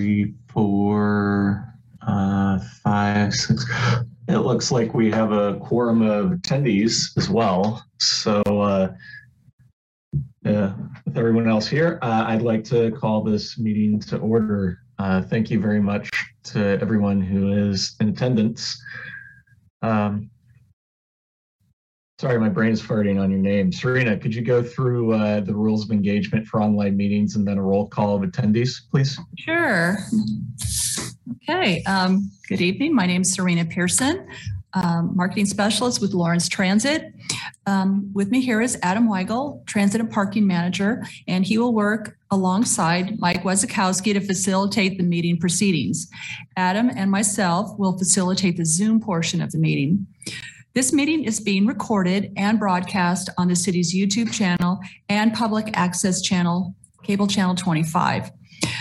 three, four, uh, five, six. It looks like we have a quorum of attendees as well. So, uh, uh, with everyone else here, uh, I'd like to call this meeting to order. Uh, thank you very much to everyone who is in attendance. Um, sorry, my brain's farting on your name. Serena, could you go through uh, the rules of engagement for online meetings and then a roll call of attendees, please? Sure. Okay, um, good evening. My name is Serena Pearson, um, Marketing Specialist with Lawrence Transit. Um, With me here is Adam Weigel, Transit and Parking Manager, and he will work alongside Mike Wazakowski to facilitate the meeting proceedings. Adam and myself will facilitate the Zoom portion of the meeting. This meeting is being recorded and broadcast on the city's YouTube channel and public access channel, cable channel 25.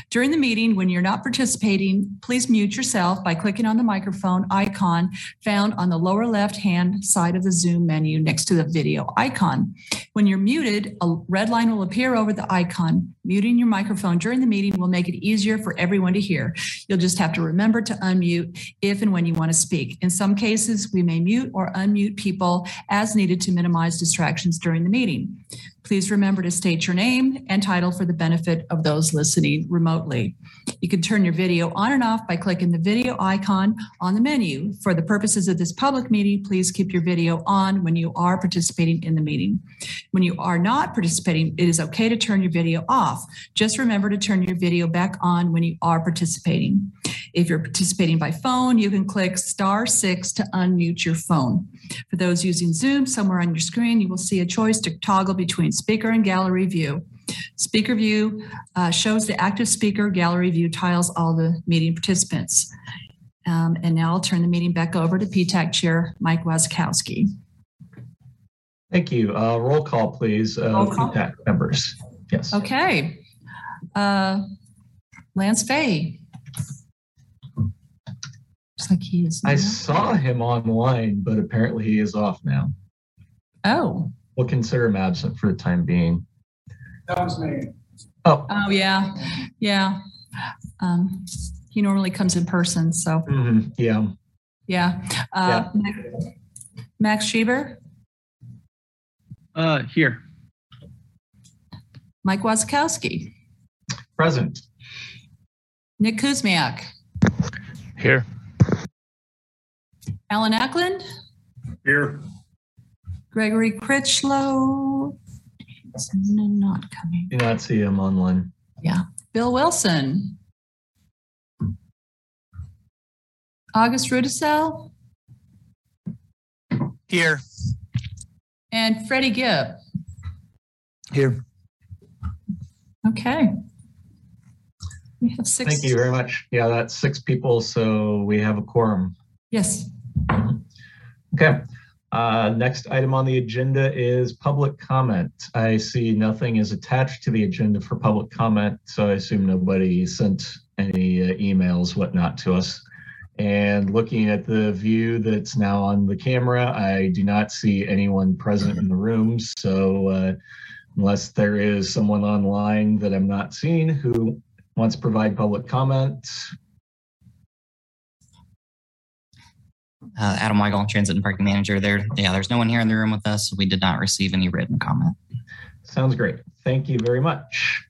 During the meeting, when you're not participating, please mute yourself by clicking on the microphone icon found on the lower left-hand side of the Zoom menu next to the video icon. When you're muted, a red line will appear over the icon. Muting your microphone during the meeting will make it easier for everyone to hear. You'll just have to remember to unmute if and when you want to speak. In some cases, we may mute or unmute people as needed to minimize distractions during the meeting. Please remember to state your name and title for the benefit of those listening remotely. You can turn your video on and off by clicking the video icon on the menu. For the purposes of this public meeting, please keep your video on when you are participating in the meeting. When you are not participating, it is okay to turn your video off. Just remember to turn your video back on when you are participating. If you're participating by phone, you can click star six to unmute your phone. For those using Zoom, somewhere on your screen, you will see a choice to toggle between speaker and gallery view. Speaker view uh, shows the active speaker, gallery view tiles all the meeting participants. Um, And now I'll turn the meeting back over to PTAC Chair Mike Wazakowski. Thank you. Uh, roll call, please. Uh, Roll call. PTAC members. Yes. Okay. Uh, Lance Fay. Looks like he is. I saw him online, but apparently he is off now. Oh, We'll consider him absent for the time being. That was me. Oh, oh, yeah, yeah. Um, He normally comes in person, so, mhm, yeah. yeah. Uh, Max Schieber, Uh, here. Mike Wazakowski, Present. Nick Kuzmiak, Here. Alan Ackland, Here. Gregory Critchlow. is Not coming. Do not see him online. Yeah. Bill Wilson. August Rudisell Here. and Freddie Gibb. Here. Okay. We have six. Thank you very much. Yeah, that's six people, so we have a quorum. Yes. Mm-hmm. Okay. Uh, Next item on the agenda is public comment. I see nothing is attached to the agenda for public comment, so I assume nobody sent any uh, emails, whatnot to us. And looking at the view that's now on the camera, I do not see anyone present in the room. So uh, unless there is someone online that I'm not seeing who wants to provide public comment, Uh, Adam Weigel, Transit and Parking Manager. There, yeah, there's no one here in the room with us. We did not receive any written comment. Sounds great. Thank you very much.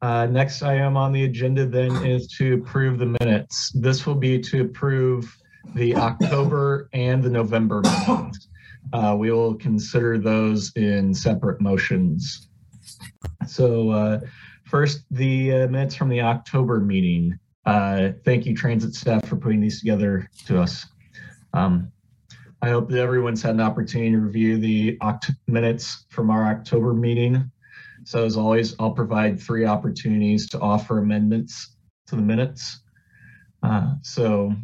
Uh, Next item on the agenda then is to approve the minutes. This will be to approve the October and the November minutes. Uh, We will consider those in separate motions. So uh, first, the uh, minutes from the October meeting. Uh, Thank you, transit staff, for putting these together to us. Um, I hope that everyone's had an opportunity to review the Oct- minutes from our October meeting. So as always, I'll provide three opportunities to offer amendments to the minutes. Uh, So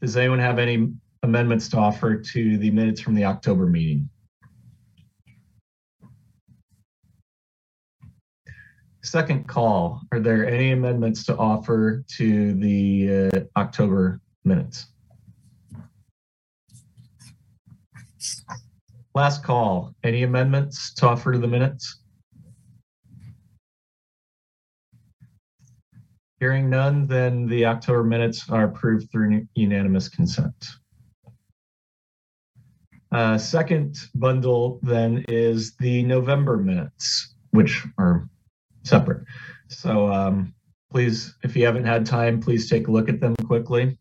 does anyone have any amendments to offer to the minutes from the October meeting? Second call, are there any amendments to offer to the uh, October minutes? Last call, any amendments to offer to the minutes? Hearing none, then the October minutes are approved through unanimous consent. Uh, second bundle then is the November minutes, which are separate. So um, please, if you haven't had time, please take a look at them quickly.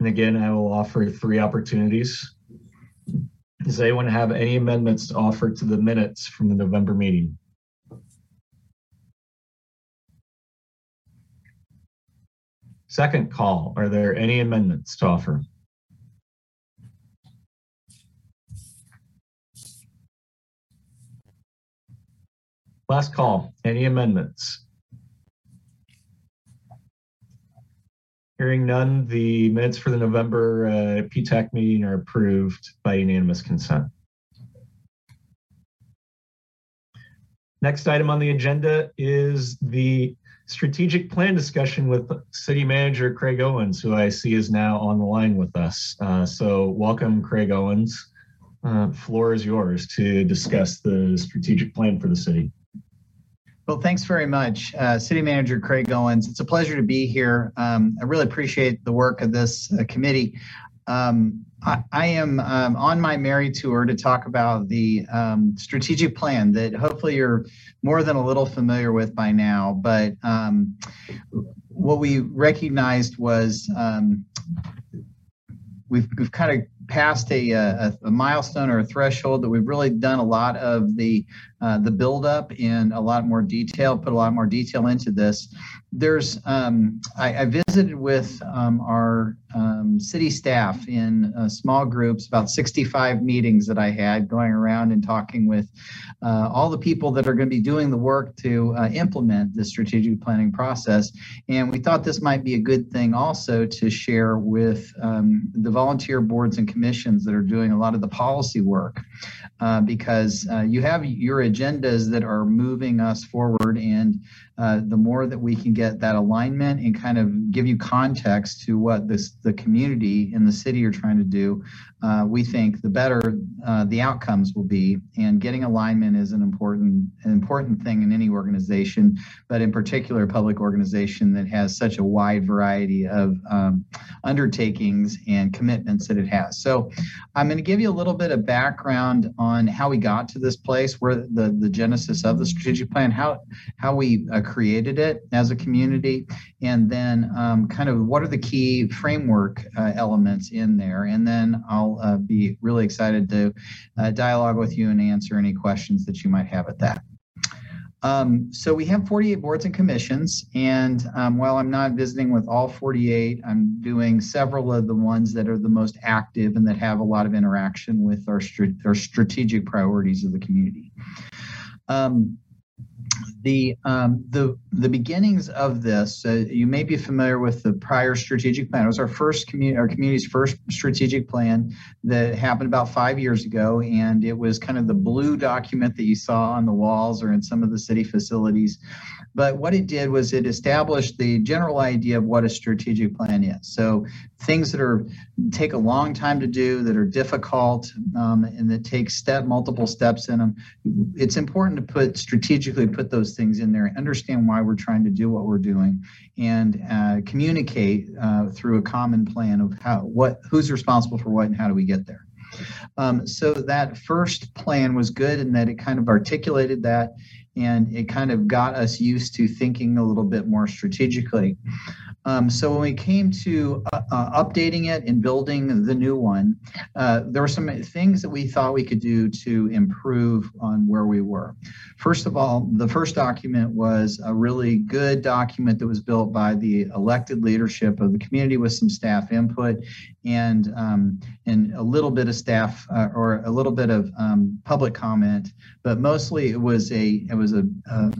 And again, I will offer three opportunities. Does anyone have any amendments to offer to the minutes from the November meeting? Second call, are there any amendments to offer? Last call, any amendments? Hearing none, the minutes for the November uh, PTAC meeting are approved by unanimous consent. Next item on the agenda is the strategic plan discussion with City Manager Craig Owens, who I see is now on the line with us. Uh, so welcome, Craig Owens. Uh, floor is yours to discuss the strategic plan for the city. Well, thanks very much, uh, City Manager Craig Owens. It's a pleasure to be here. Um, I really appreciate the work of this uh, committee. Um, I, I, am um, on my Mary tour to talk about the um, strategic plan that hopefully you're more than a little familiar with by now. But um, what we recognized was um, we've, we've kind of passed a, a, a, milestone or a threshold that we've really done a lot of the uh, the buildup in a lot more detail, put a lot more detail into this. There's um, I, I, visited with um, our um, city staff in uh, small groups, about 65 meetings that I had going around and talking with uh, all the people that are going to be doing the work to uh, implement the strategic planning process. And we thought this might be a good thing also to share with um, the volunteer boards and commissions that are doing a lot of the policy work uh, because uh, you have your agendas that are moving us forward. And uh, the more that we can get that alignment and kind of give you context to what this the community in the city are trying to do, uh, we think the better uh, the outcomes will be. And getting alignment is an important an important thing in any organization, but in particular, a public organization that has such a wide variety of um, undertakings and commitments that it has. So, I'm going to give you a little bit of background on how we got to this place, where the the genesis of the strategic plan, how how we uh, created it as a community, and then um, kind of what are the key framework uh, elements in there, and then I'll uh, be really excited to uh, dialogue with you and answer any questions that you might have at that. Um, so we have 48 boards and commissions, and um, while I'm not visiting with all 48, I'm doing several of the ones that are the most active and that have a lot of interaction with our, our strategic priorities of the community. Um, the um, the the beginnings of this, uh, you may be familiar with the prior strategic plan. It was our first community, our community's first strategic plan that happened about five years ago, and it was kind of the blue document that you saw on the walls or in some of the city facilities. But what it did was it established the general idea of what a strategic plan is. So things that are take a long time to do, that are difficult, um, and that take step multiple steps in them. It's important to put strategically put those things in there, understand why we're trying to do what we're doing, and uh, communicate uh, through a common plan of how what who's responsible for what and how do we get there. Um, so that first plan was good in that it kind of articulated that and it kind of got us used to thinking a little bit more strategically. Um, so when we came to uh, uh, updating it and building the new one, uh, there were some things that we thought we could do to improve on where we were. First of all, the first document was a really good document that was built by the elected leadership of the community with some staff input and um, and a little bit of staff uh, or a little bit of um, public comment, but mostly it was a it was a, a,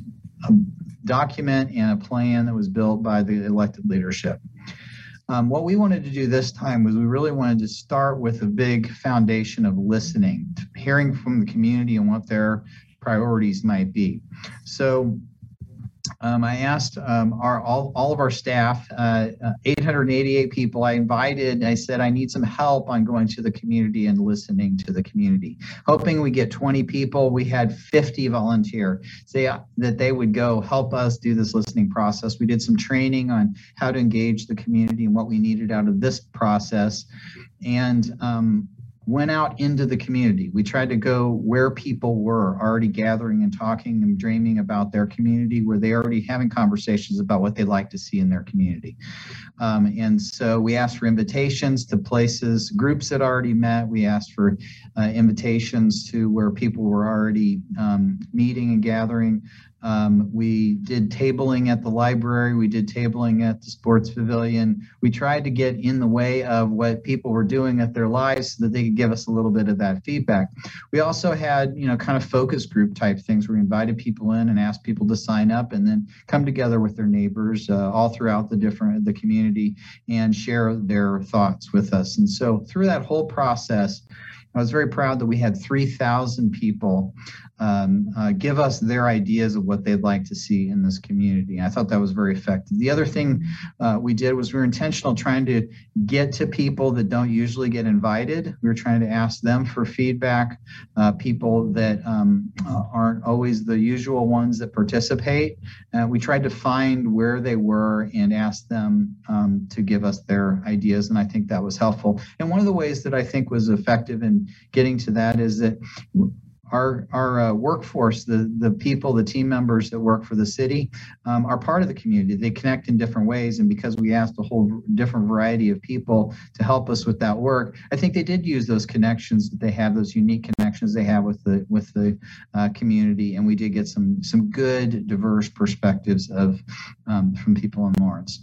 a document and a plan that was built by the elected leadership. Um, what we wanted to do this time was we really wanted to start with a big foundation of listening, hearing from the community and what their priorities might be. So um, I asked um, our all, all of our staff, uh, uh, 888 people. I invited. I said I need some help on going to the community and listening to the community. Hoping we get 20 people. We had 50 volunteer. Say uh, that they would go help us do this listening process. We did some training on how to engage the community and what we needed out of this process, and um, went out into the community. We tried to go where people were already gathering and talking and dreaming about their community, where they already having conversations about what they'd like to see in their community. Um, and so we asked for invitations to places, groups that already met. We asked for uh, invitations to where people were already um, meeting and gathering. Um, we did tabling at the library. We did tabling at the sports pavilion. We tried to get in the way of what people were doing at their lives so that they could give us a little bit of that feedback. We also had, you know, kind of focus group type things where we invited people in and asked people to sign up and then come together with their neighbors uh, all throughout the different the community and share their thoughts with us. And so through that whole process, I was very proud that we had 3,000 people um, uh, give us their ideas of what they'd like to see in this community. I thought that was very effective. The other thing uh, we did was we were intentional trying to get to people that don't usually get invited. We were trying to ask them for feedback, uh, people that um, uh, aren't always the usual ones that participate. we tried to find where they were and ask them um, to give us their ideas, and I think that was helpful. And one of the ways that I think was effective in getting to that is that our our uh, workforce, the the people, the team members that work for the city, um, are part of the community. They connect in different ways, and because we asked a whole different variety of people to help us with that work, I think they did use those connections that they have, those unique connections they have with the with the uh, community, and we did get some some good diverse perspectives of um, from people in Lawrence.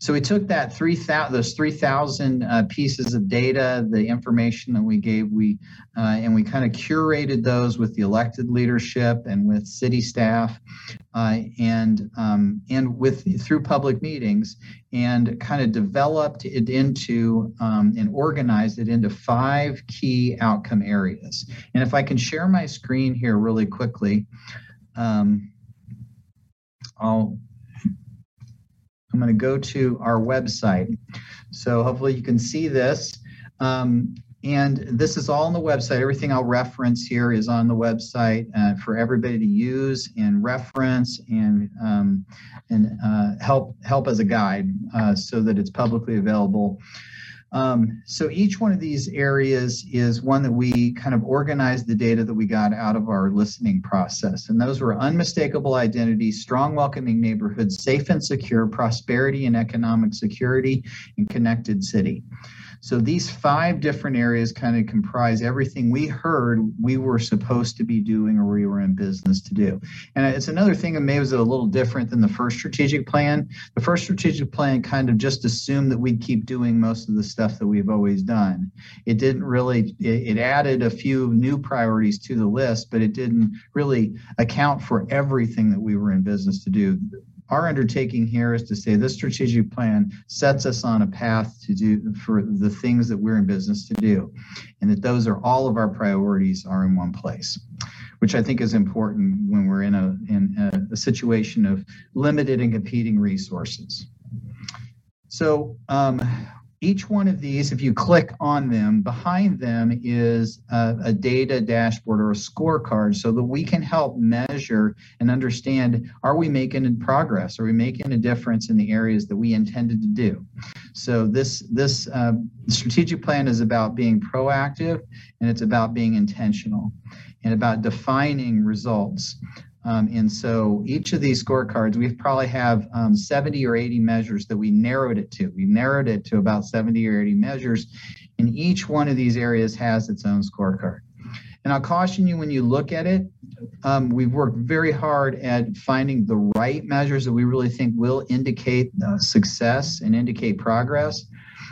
So we took that three thousand those three thousand uh, pieces of data, the information that we gave, we uh, and we kind of curated those those with the elected leadership and with city staff uh, and um, and with through public meetings and kind of developed it into um, and organized it into five key outcome areas. And if I can share my screen here really quickly, um, I'll I'm going to go to our website. So hopefully you can see this. Um, and this is all on the website. Everything I'll reference here is on the website uh, for everybody to use and reference and um, and uh, help help as a guide uh, so that it's publicly available. Um, so each one of these areas is one that we kind of organized the data that we got out of our listening process. And those were unmistakable identity, strong welcoming neighborhoods, safe and secure, prosperity and economic security, and connected city. So these five different areas kind of comprise everything we heard we were supposed to be doing or we were in business to do. And it's another thing that maybe was a little different than the first strategic plan. The first strategic plan kind of just assumed that we'd keep doing most of the stuff that we've always done. It didn't really, it, it added a few new priorities to the list, but it didn't really account for everything that we were in business to do our undertaking here is to say this strategic plan sets us on a path to do for the things that we're in business to do and that those are all of our priorities are in one place which i think is important when we're in a in a, a situation of limited and competing resources. So um, each one of these, if you click on them, behind them is a, a, data dashboard or a scorecard so that we can help measure and understand are we making progress? Are we making a difference in the areas that we intended to do? So this, this uh, strategic plan is about being proactive and it's about being intentional and about defining results. Um, and so each of these scorecards, we probably have um, 70 or 80 measures that we narrowed it to. We narrowed it to about 70 or 80 measures, and each one of these areas has its own scorecard. And I'll caution you when you look at it, um, we've worked very hard at finding the right measures that we really think will indicate uh, success and indicate progress.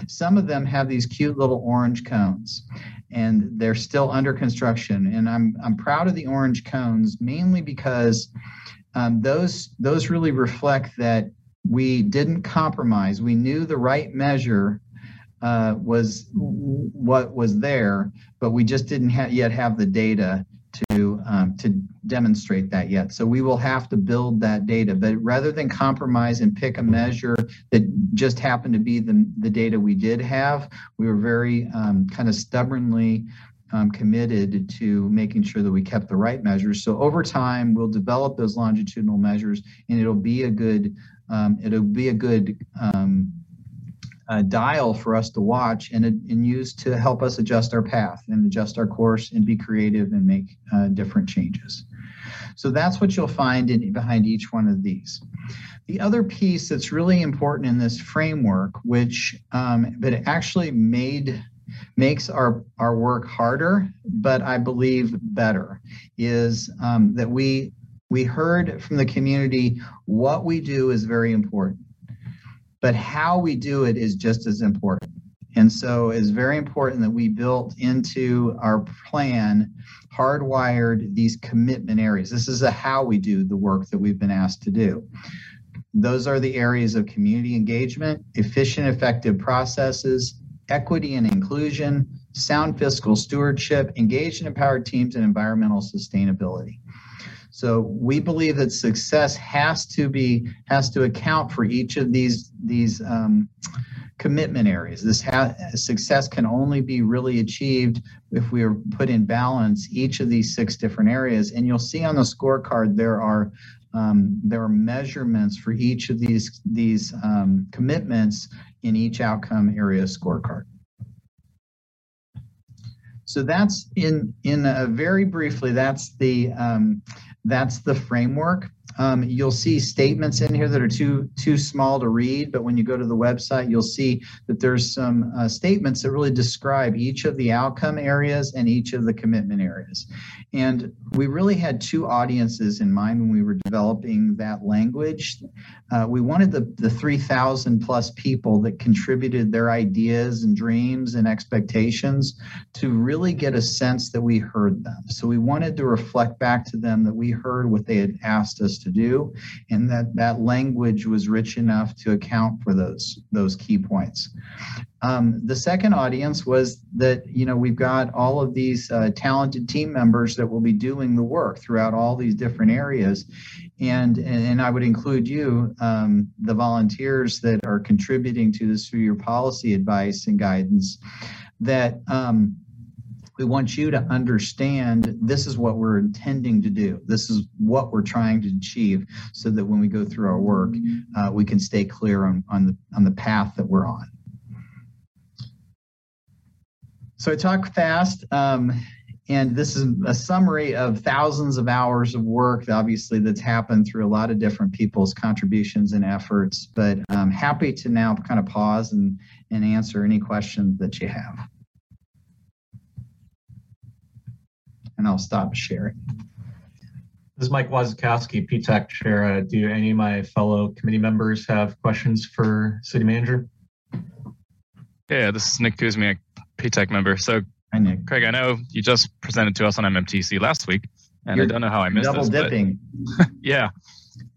Some of them have these cute little orange cones and they're still under construction. And I'm I'm proud of the orange cones mainly because um, those those really reflect that we didn't compromise. We knew the right measure uh, was what was there, but we just didn't ha- yet have the data to um, to demonstrate that yet. So we will have to build that data. But rather than compromise and pick a measure that just happened to be the, the data we did have, we were very um, kind of stubbornly um, committed to making sure that we kept the right measures. So over time, we'll develop those longitudinal measures, and it'll be a good um, it'll be a good um, uh, dial for us to watch and, and use to help us adjust our path and adjust our course and be creative and make uh, different changes. So that's what you'll find in, behind each one of these. The other piece that's really important in this framework, which um, but it actually made makes our our work harder, but I believe better, is um, that we we heard from the community what we do is very important but how we do it is just as important. And so it's very important that we built into our plan hardwired these commitment areas. This is a how we do the work that we've been asked to do. Those are the areas of community engagement, efficient, effective processes, equity and inclusion, sound fiscal stewardship, engaged and empowered teams, and environmental sustainability. So we believe that success has to be has to account for each of these these um, commitment areas. This ha- success can only be really achieved if we are put in balance each of these six different areas. And you'll see on the scorecard there are um, there are measurements for each of these these um, commitments in each outcome area scorecard. So that's in in a very briefly. That's the um, that's the framework. Um, you'll see statements in here that are too too small to read, but when you go to the website, you'll see that there's some uh, statements that really describe each of the outcome areas and each of the commitment areas. And we really had two audiences in mind when we were developing that language. Uh, we wanted the, the 3,000 plus people that contributed their ideas and dreams and expectations to really get a sense that we heard them. So we wanted to reflect back to them that we heard what they had asked us to do and that that language was rich enough to account for those, those key points. Um, the second audience was that you know we've got all of these uh, talented team members that will be doing the work throughout all these different areas, and and I would include you, um, the volunteers that are contributing to this through your policy advice and guidance. That um, we want you to understand this is what we're intending to do. This is what we're trying to achieve, so that when we go through our work, uh, we can stay clear on on the on the path that we're on. So I talk fast, um, and this is a summary of thousands of hours of work, obviously, that's happened through a lot of different people's contributions and efforts. But I'm happy to now kind of pause and, and answer any questions that you have. And I'll stop sharing. This is Mike Wazakowski, PTAC Chair. Uh, do any of my fellow committee members have questions for City Manager? Yeah, this is Nick Kuzmiak, PTAC member. So, Hi, Nick. Craig, I know you just presented to us on MMTC last week, and You're I don't know how I missed Double this. but- dipping. yeah,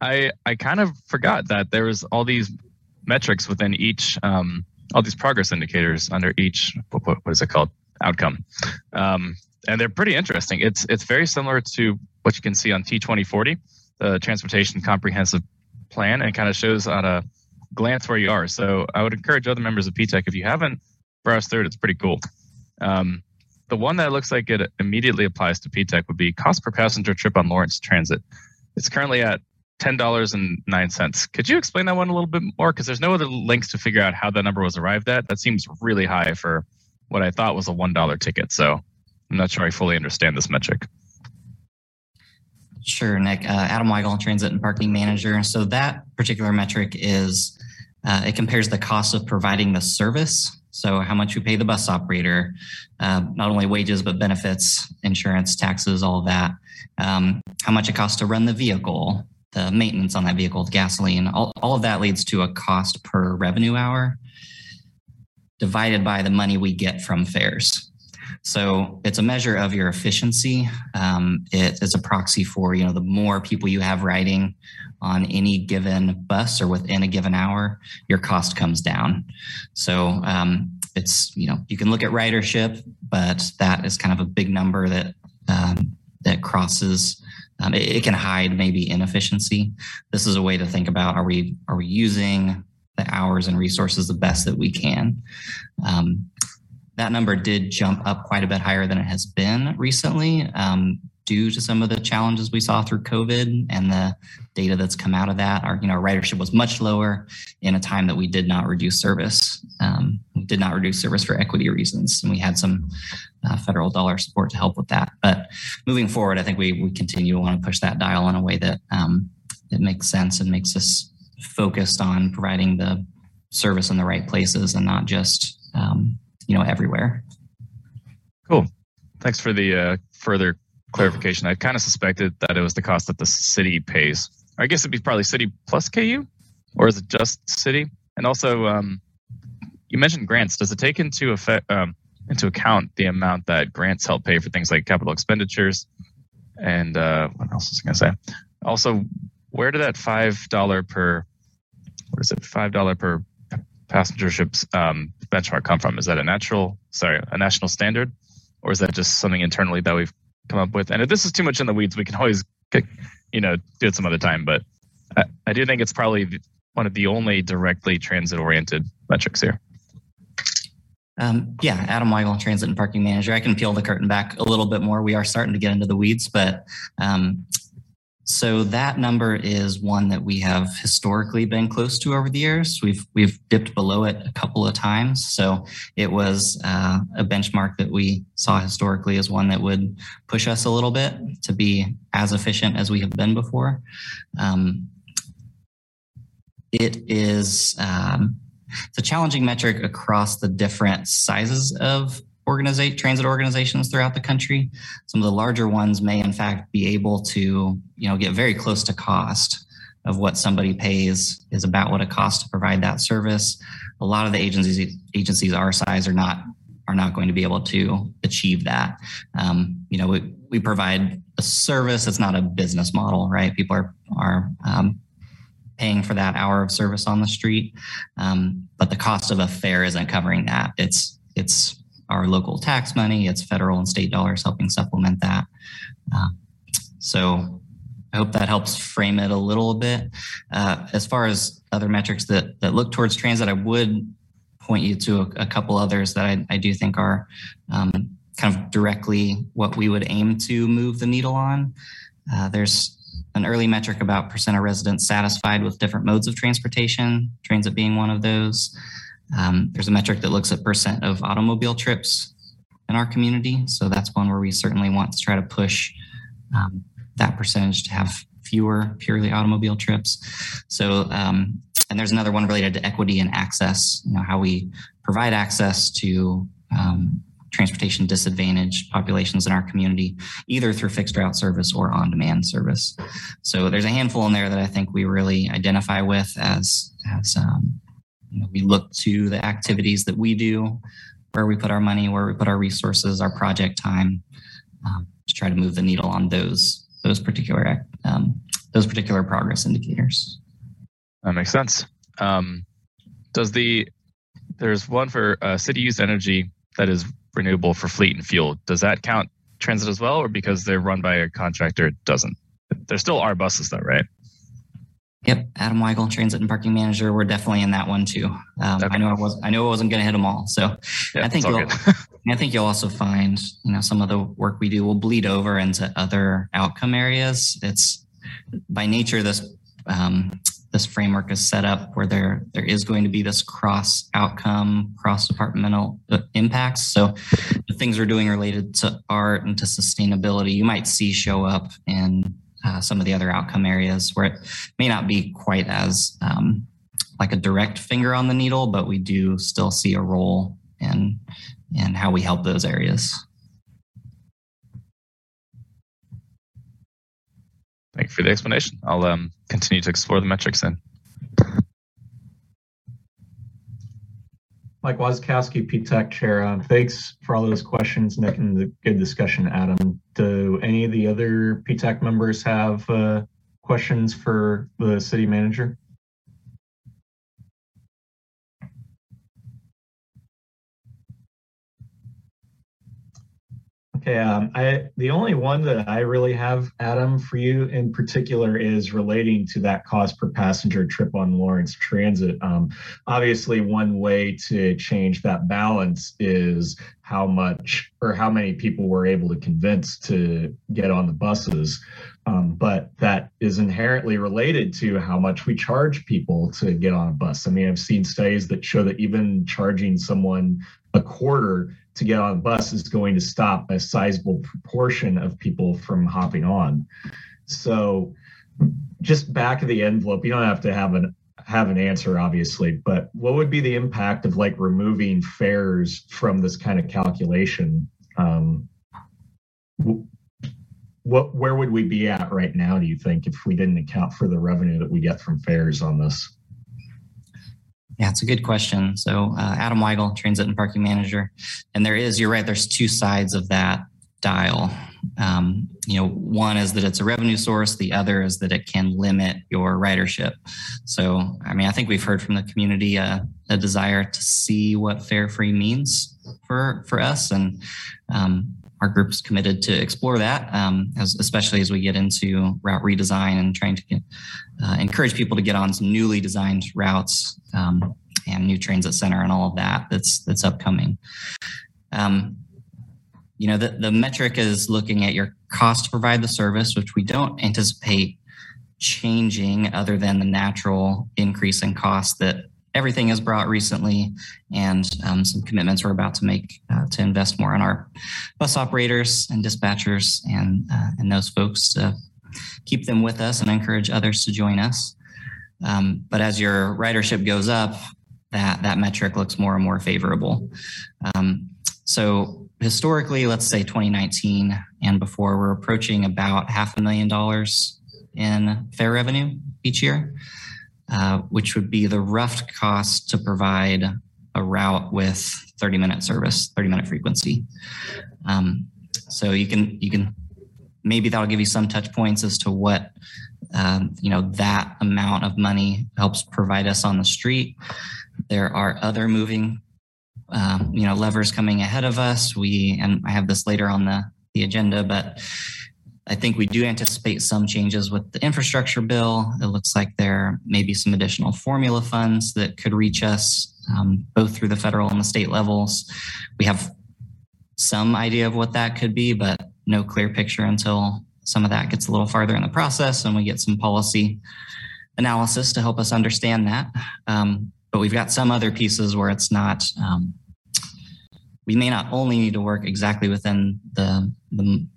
I I kind of forgot that there was all these metrics within each, um, all these progress indicators under each. What, what what is it called? Outcome, um, and they're pretty interesting. It's it's very similar to what you can see on T2040, the Transportation Comprehensive Plan, and kind of shows on a glance where you are. So I would encourage other members of PTAC if you haven't browsed through it, it's pretty cool. Um, the one that looks like it immediately applies to PTAC would be cost per passenger trip on Lawrence Transit. It's currently at $10.09. Could you explain that one a little bit more? Because there's no other links to figure out how that number was arrived at. That seems really high for what I thought was a $1 ticket. So I'm not sure I fully understand this metric. Sure, Nick. Uh, Adam Weigel, Transit and Parking Manager. So that particular metric is uh, it compares the cost of providing the service. So how much you pay the bus operator, uh, not only wages but benefits, insurance, taxes, all of that. Um, how much it costs to run the vehicle, the maintenance on that vehicle, the gasoline, all, all of that leads to a cost per revenue hour divided by the money we get from fares. So it's a measure of your efficiency. Um, it is a proxy for you know the more people you have riding on any given bus or within a given hour, your cost comes down. So um, it's you know you can look at ridership, but that is kind of a big number that um, that crosses. Um, it, it can hide maybe inefficiency. This is a way to think about: are we are we using the hours and resources the best that we can? Um, that number did jump up quite a bit higher than it has been recently um, due to some of the challenges we saw through COVID and the data that's come out of that. Our, you know, our ridership was much lower in a time that we did not reduce service. Um, did not reduce service for equity reasons, and we had some uh, federal dollar support to help with that. But moving forward, I think we, we continue to want to push that dial in a way that um, it makes sense and makes us focused on providing the service in the right places and not just um, you know everywhere. Cool. Thanks for the uh, further clarification. I kind of suspected that it was the cost that the city pays. I guess it'd be probably city plus KU, or is it just city? And also, um, you mentioned grants. Does it take into effect um, into account the amount that grants help pay for things like capital expenditures? And uh, what else was I going to say? Also, where did that five dollar per what is it five dollar per passenger ships um, benchmark come from? Is that a natural, sorry, a national standard, or is that just something internally that we've come up with? And if this is too much in the weeds, we can always, you know, do it some other time. But I, I do think it's probably one of the only directly transit-oriented metrics here. Um, yeah, Adam Weigel, Transit and Parking Manager. I can peel the curtain back a little bit more. We are starting to get into the weeds, but um, so that number is one that we have historically been close to over the years. We've we've dipped below it a couple of times. So it was uh, a benchmark that we saw historically as one that would push us a little bit to be as efficient as we have been before. Um, it is um, it's a challenging metric across the different sizes of organizate transit organizations throughout the country. Some of the larger ones may in fact be able to, you know, get very close to cost of what somebody pays is about what it costs to provide that service. A lot of the agencies agencies our size are not are not going to be able to achieve that. Um, you know, we, we provide a service. It's not a business model, right? People are are um, paying for that hour of service on the street, um, but the cost of a fare isn't covering that. It's it's our local tax money, it's federal and state dollars helping supplement that. Uh, so I hope that helps frame it a little bit. Uh, as far as other metrics that, that look towards transit, I would point you to a, a couple others that I, I do think are um, kind of directly what we would aim to move the needle on. Uh, there's an early metric about percent of residents satisfied with different modes of transportation, transit being one of those. Um, there's a metric that looks at percent of automobile trips in our community. So that's one where we certainly want to try to push um, that percentage to have fewer purely automobile trips. So, um, and there's another one related to equity and access, you know, how we provide access to um, transportation disadvantaged populations in our community, either through fixed route service or on demand service. So there's a handful in there that I think we really identify with as, as um, you know, we look to the activities that we do, where we put our money, where we put our resources, our project time, um, to try to move the needle on those those particular um, those particular progress indicators. That makes sense. Um, does the there's one for uh, city used energy that is renewable for fleet and fuel. Does that count transit as well, or because they're run by a contractor, it doesn't? There still are buses though, right? Yep, Adam Weigel, Transit and Parking Manager. We're definitely in that one too. Um, okay. I know I was I know I wasn't going to hit them all, so yeah, I think you'll I think you'll also find you know some of the work we do will bleed over into other outcome areas. It's by nature this um, this framework is set up where there there is going to be this cross outcome, cross departmental uh, impacts. So the things we're doing related to art and to sustainability, you might see show up in uh, some of the other outcome areas where it may not be quite as um, like a direct finger on the needle, but we do still see a role in in how we help those areas. Thank you for the explanation. I'll um, continue to explore the metrics then. Mike Wazakowski, PTAC Chair. Um, thanks for all those questions, Nick, and the good discussion, Adam. Do any of the other PTAC members have uh, questions for the city manager? Um, I the only one that I really have, Adam, for you in particular is relating to that cost per passenger trip on Lawrence Transit. Um, obviously, one way to change that balance is how much or how many people we're able to convince to get on the buses. Um, but that is inherently related to how much we charge people to get on a bus. I mean, I've seen studies that show that even charging someone a quarter to get on a bus is going to stop a sizable proportion of people from hopping on. So just back of the envelope, you don't have to have an have an answer obviously, but what would be the impact of like removing fares from this kind of calculation? Um, what where would we be at right now do you think if we didn't account for the revenue that we get from fares on this? Yeah, it's a good question. So, uh, Adam Weigel, Transit and Parking Manager, and there is, you're right, there's two sides of that dial. Um, you know, one is that it's a revenue source, the other is that it can limit your ridership. So, I mean, I think we've heard from the community uh, a desire to see what fare free means for for us, and um, our group's committed to explore that, um, as, especially as we get into route redesign and trying to get, uh, encourage people to get on some newly designed routes um, and new transit center and all of that that's that's upcoming. Um, you know, the, the metric is looking at your cost to provide the service, which we don't anticipate changing other than the natural increase in cost that everything is brought recently and um, some commitments we're about to make uh, to invest more in our bus operators and dispatchers and, uh, and those folks to keep them with us and encourage others to join us. Um, but as your ridership goes up, that, that metric looks more and more favorable. Um, so historically, let's say 2019 and before, we're approaching about half a million dollars in fare revenue each year. Uh, which would be the rough cost to provide a route with 30 minute service, 30 minute frequency. Um, so you can you can maybe that'll give you some touch points as to what um, you know that amount of money helps provide us on the street. There are other moving um, you know levers coming ahead of us. We and I have this later on the the agenda, but I think we do anticipate some changes with the infrastructure bill. It looks like there may be some additional formula funds that could reach us um, both through the federal and the state levels. We have some idea of what that could be, but no clear picture until some of that gets a little farther in the process and we get some policy analysis to help us understand that. Um, but we've got some other pieces where it's not. Um, we may not only need to work exactly within the, the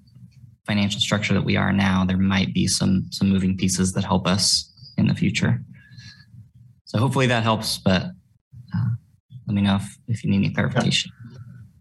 financial structure that we are now, there might be some some moving pieces that help us in the future. So hopefully that helps, but uh, let me know if, if you need any clarification.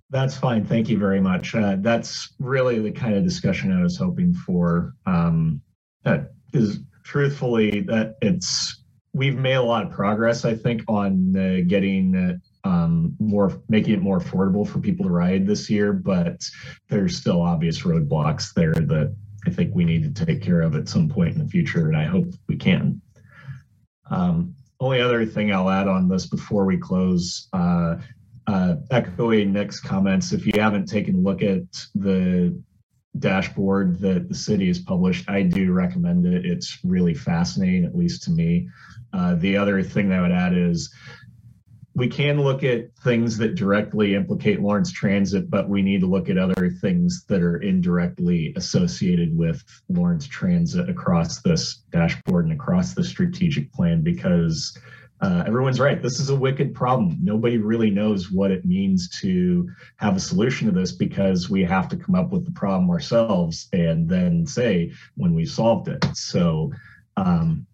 That's fine. Thank you very much. Uh, that's really the kind of discussion I was hoping for. Um, that is truthfully that it's we've made a lot of progress, I think, on uh, getting um, more making it more affordable for people to ride this year, but there's still obvious roadblocks there that I think we need to take care of at some point in the future, and I hope we can. Um, only other thing I'll add on this before we close, uh, uh, echoing Nick's comments, if you haven't taken a look at the dashboard that the city has published, I do recommend it. It's really fascinating, at least to me. Uh, the other thing that I would add is we can look at things that directly implicate Lawrence Transit, but we need to look at other things that are indirectly associated with Lawrence Transit across this dashboard and across the strategic plan because uh, everyone's right. This is a wicked problem. Nobody really knows what it means to have a solution to this because we have to come up with the problem ourselves and then say when we solved it. So, um,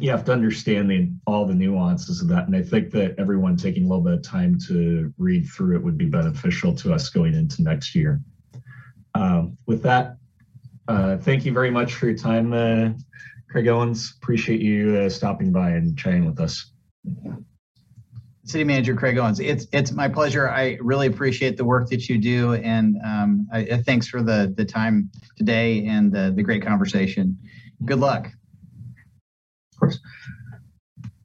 you have to understand the, all the nuances of that. And I think that everyone taking a little bit of time to read through it would be beneficial to us going into next year. Um, with that, uh, thank you very much for your time, uh, Craig Owens. Appreciate you uh, stopping by and chatting with us. City Manager Craig Owens, it's it's my pleasure. I really appreciate the work that you do, and um, I, thanks for the the time today and the, the great conversation. Good luck course.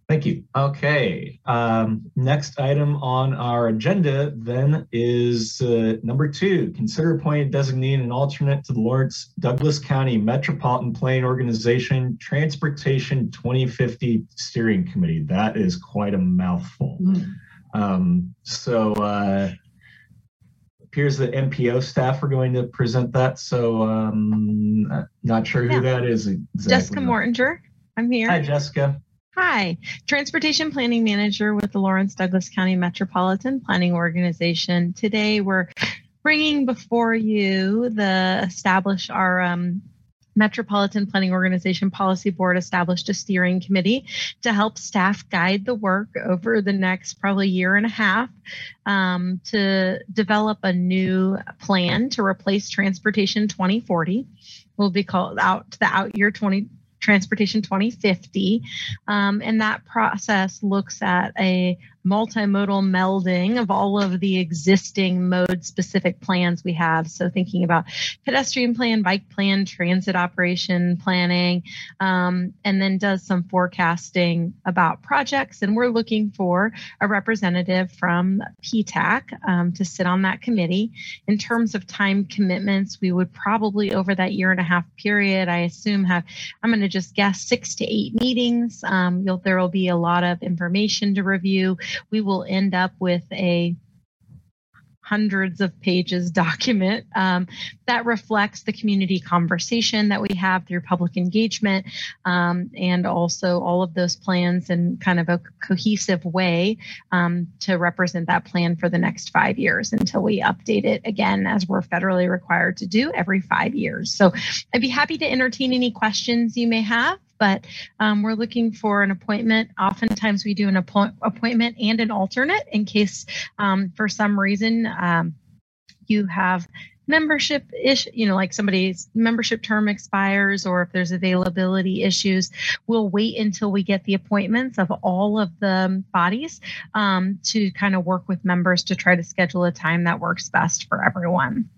Thank you. Okay. Um, next item on our agenda then is uh, number two, consider appointing designating an alternate to the Lawrence Douglas County Metropolitan Planning Organization Transportation 2050 Steering Committee. That is quite a mouthful. Um, so uh, appears that MPO staff are going to present that. So um, not sure who Yeah. that is exactly. Jessica Mortinger. I'm here. Hi, Jessica. Hi, Transportation Planning Manager with the Lawrence Douglas County Metropolitan Planning Organization. Today, we're bringing before you the establish our um, Metropolitan Planning Organization Policy Board established a steering committee to help staff guide the work over the next probably year and a half um, to develop a new plan to replace Transportation 2040. Will be called out to the out year 20 Transportation 2050. Um, and that process looks at a multimodal melding of all of the existing mode specific plans we have. So, thinking about pedestrian plan, bike plan, transit operation planning, um, and then does some forecasting about projects. And we're looking for a representative from PTAC um, to sit on that committee. In terms of time commitments, we would probably, over that year and a half period, I assume, have I'm going to just guess six to eight meetings. Um, there will be a lot of information to review. We will end up with a hundreds of pages document um, that reflects the community conversation that we have through public engagement um, and also all of those plans in kind of a cohesive way um, to represent that plan for the next five years until we update it again as we're federally required to do every five years. So I'd be happy to entertain any questions you may have. But um, we're looking for an appointment. Oftentimes, we do an appoint- appointment and an alternate in case, um, for some reason, um, you have membership ish you know like somebody's membership term expires or if there's availability issues we'll wait until we get the appointments of all of the bodies um, to kind of work with members to try to schedule a time that works best for everyone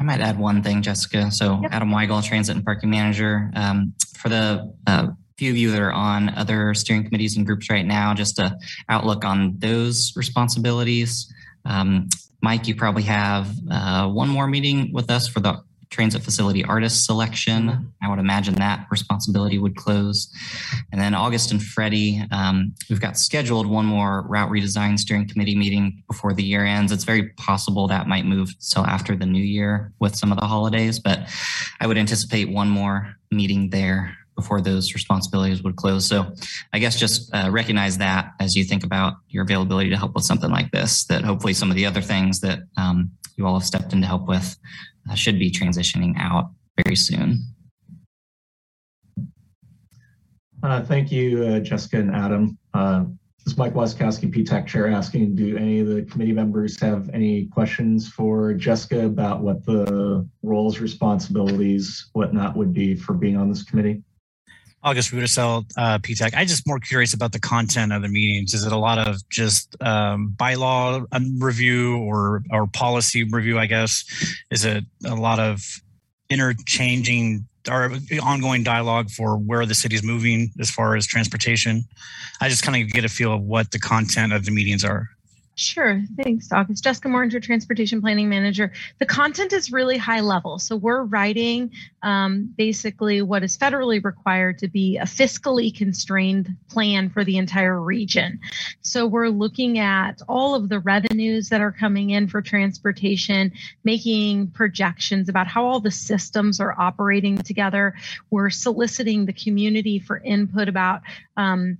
I might add one thing, Jessica. So Yep. Adam Weigel, Transit and Parking Manager. Um, for the uh, few of you that are on other steering committees and groups right now, just a outlook on those responsibilities. Um, Mike, you probably have uh, one more meeting with us for the transit facility artist selection. I would imagine that responsibility would close. And then August and Freddie, um, we've got scheduled one more route redesign steering committee meeting before the year ends. It's very possible that might move till after the new year with some of the holidays, but I would anticipate one more meeting there before those responsibilities would close. So I guess just uh, recognize that as you think about your availability to help with something like this, that hopefully some of the other things that um, you all have stepped in to help with uh, should be transitioning out very soon. Uh, thank you, uh, Jessica and Adam. Uh, this is Mike Wazakowski, PTAC Chair, asking, do any of the committee members have any questions for Jessica about what the roles, responsibilities, whatnot would be for being on this committee? August Rudisell, uh, PTAC. I'm just more curious about the content of the meetings. Is it a lot of just um, bylaw um, review or or policy review? I guess. Is it a lot of interchanging or ongoing dialogue for where the city's moving as far as transportation? I just kind of get a feel of what the content of the meetings are. Sure. Thanks, August. Jessica Morringer, Transportation Planning Manager. The content is really high level. So we're writing um, basically what is federally required to be a fiscally constrained plan for the entire region. So we're looking at all of the revenues that are coming in for transportation, making projections about how all the systems are operating together. We're soliciting the community for input about um,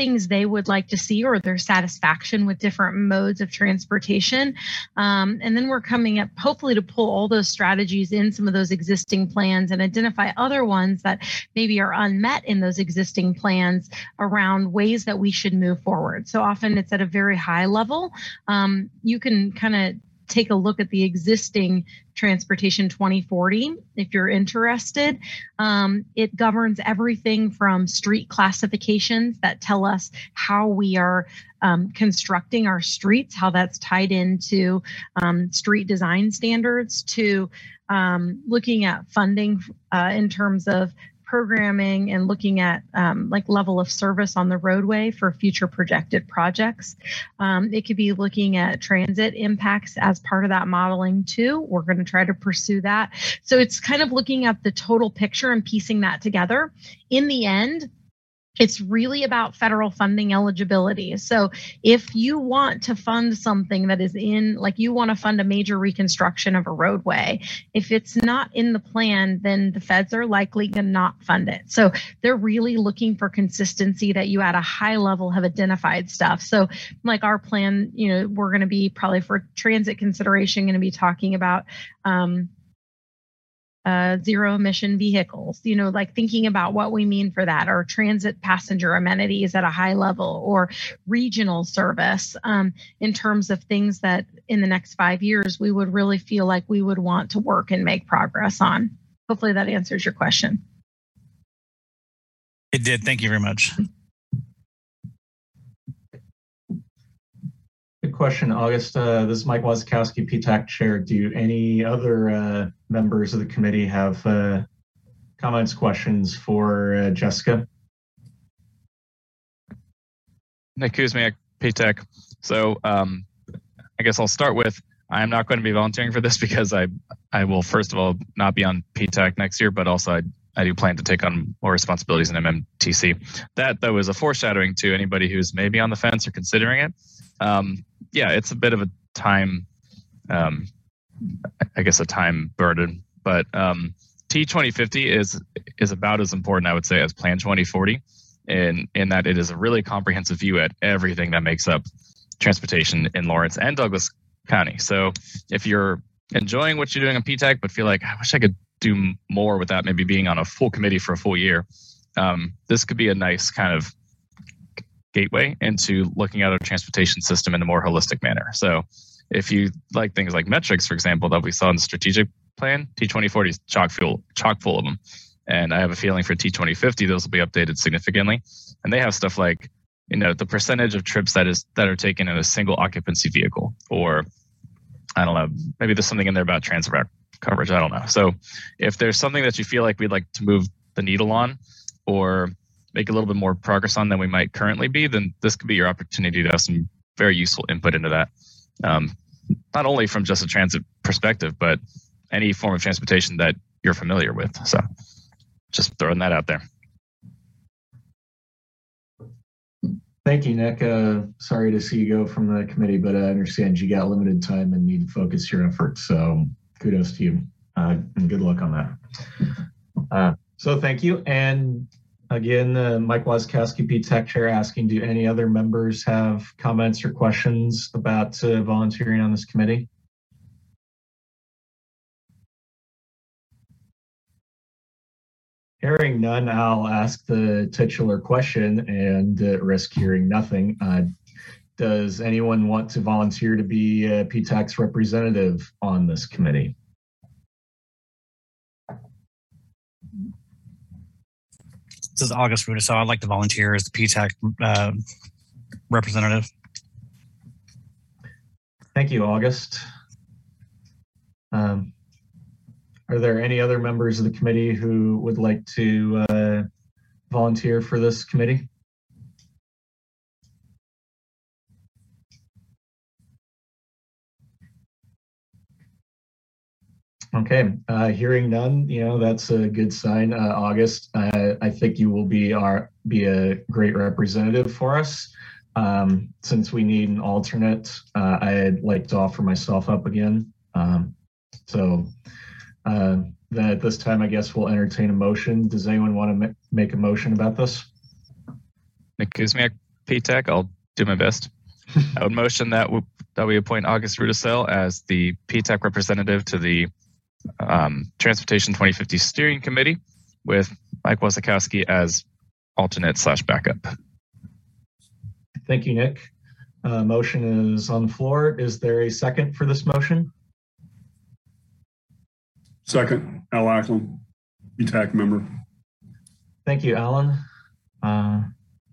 things they would like to see or their satisfaction with different modes of transportation. Um, and then we're coming up, hopefully, to pull all those strategies in some of those existing plans and identify other ones that maybe are unmet in those existing plans around ways that we should move forward. So often it's at a very high level. Um, you can kind of take a look at the existing transportation 2040 if you're interested. Um, it governs everything from street classifications that tell us how we are um, constructing our streets how that's tied into um, street design standards to um, looking at funding uh, in terms of programming and looking at um, like level of service on the roadway for future projected projects. Um, it could be looking at transit impacts as part of that modeling too. We're going to try to pursue that. So it's kind of looking at the total picture and piecing that together. In the end, it's really about federal funding eligibility. So if you want to fund something that is in, like you want to fund a major reconstruction of a roadway, if it's not in the plan, then the feds are likely to not fund it. So they're really looking for consistency that you at a high level have identified stuff. So like our plan, you know, we're going to be probably for transit consideration going to be talking about um, uh, zero emission vehicles, you know, like thinking about what we mean for that, or transit passenger amenities at a high level, or regional service um, in terms of things that in the next five years we would really feel like we would want to work and make progress on. Hopefully that answers your question. It did. Thank you very much. Good question, August. Uh, this is Mike Wazakowski, PTAC Chair. Do any other uh, members of the committee have uh, comments, questions for uh, Jessica? Nick Kuzmiak, PTAC. So um, I guess I'll start with I am not going to be volunteering for this because I I will first of all not be on PTAC next year, but also I I do plan to take on more responsibilities in MMTC. That though is a foreshadowing to anybody who's maybe on the fence or considering it. Um, yeah, it's a bit of a time, um, I guess, a time burden. But um, T twenty fifty is is about as important, I would say, as Plan twenty forty, in in that it is a really comprehensive view at everything that makes up transportation in Lawrence and Douglas County. So if you're enjoying what you're doing on PTAC, but feel like I wish I could do more with that, maybe being on a full committee for a full year, um, this could be a nice kind of gateway into looking at our transportation system in a more holistic manner. So if you like things like metrics, for example, that we saw in the strategic plan, T2040 is chock full, chock full of them. And I have a feeling for T2050, those will be updated significantly. And they have stuff like, you know, the percentage of trips that is that are taken in a single occupancy vehicle, or I don't know, maybe there's something in there about transit coverage. I don't know. So if there's something that you feel like we'd like to move the needle on, or make a little bit more progress on than we might currently be, then this could be your opportunity to have some very useful input into that. Um, not only from just a transit perspective, but any form of transportation that you're familiar with. So just throwing that out there. Thank you, Nick. Uh, sorry to see you go from the committee, but I understand you got limited time and need to focus your efforts. So kudos to you uh, and good luck on that. Uh, so thank you. And Again, uh, Mike Wazakowski, PTAC Chair, asking, do any other members have comments or questions about uh, volunteering on this committee? Hearing none, I'll ask the titular question and uh, risk hearing nothing. Uh, does anyone want to volunteer to be a PTAC's representative on this committee? This is August Ruda, so I'd like to volunteer as the PTAC uh, representative. Thank you, August. Um, are there any other members of the committee who would like to uh, volunteer for this committee? Okay, uh, hearing none, you know that's a good sign. Uh, August, uh, I think you will be our be a great representative for us. Um, since we need an alternate, uh, I'd like to offer myself up again. Um, so uh, then at this time, I guess we'll entertain a motion. Does anyone want to ma make a motion about this? Nick Kuzmiak, PTAC, I'll do my best. I would motion that we, that we appoint August Rudisell as the PTAC representative to the um, Transportation 2050 Steering Committee with Mike Wazakowski as alternate slash backup. Thank you, Nick. Uh, motion is on the floor. Is there a second for this motion? Second, Al Ackland, PTAC member. Thank you, Alan. Uh,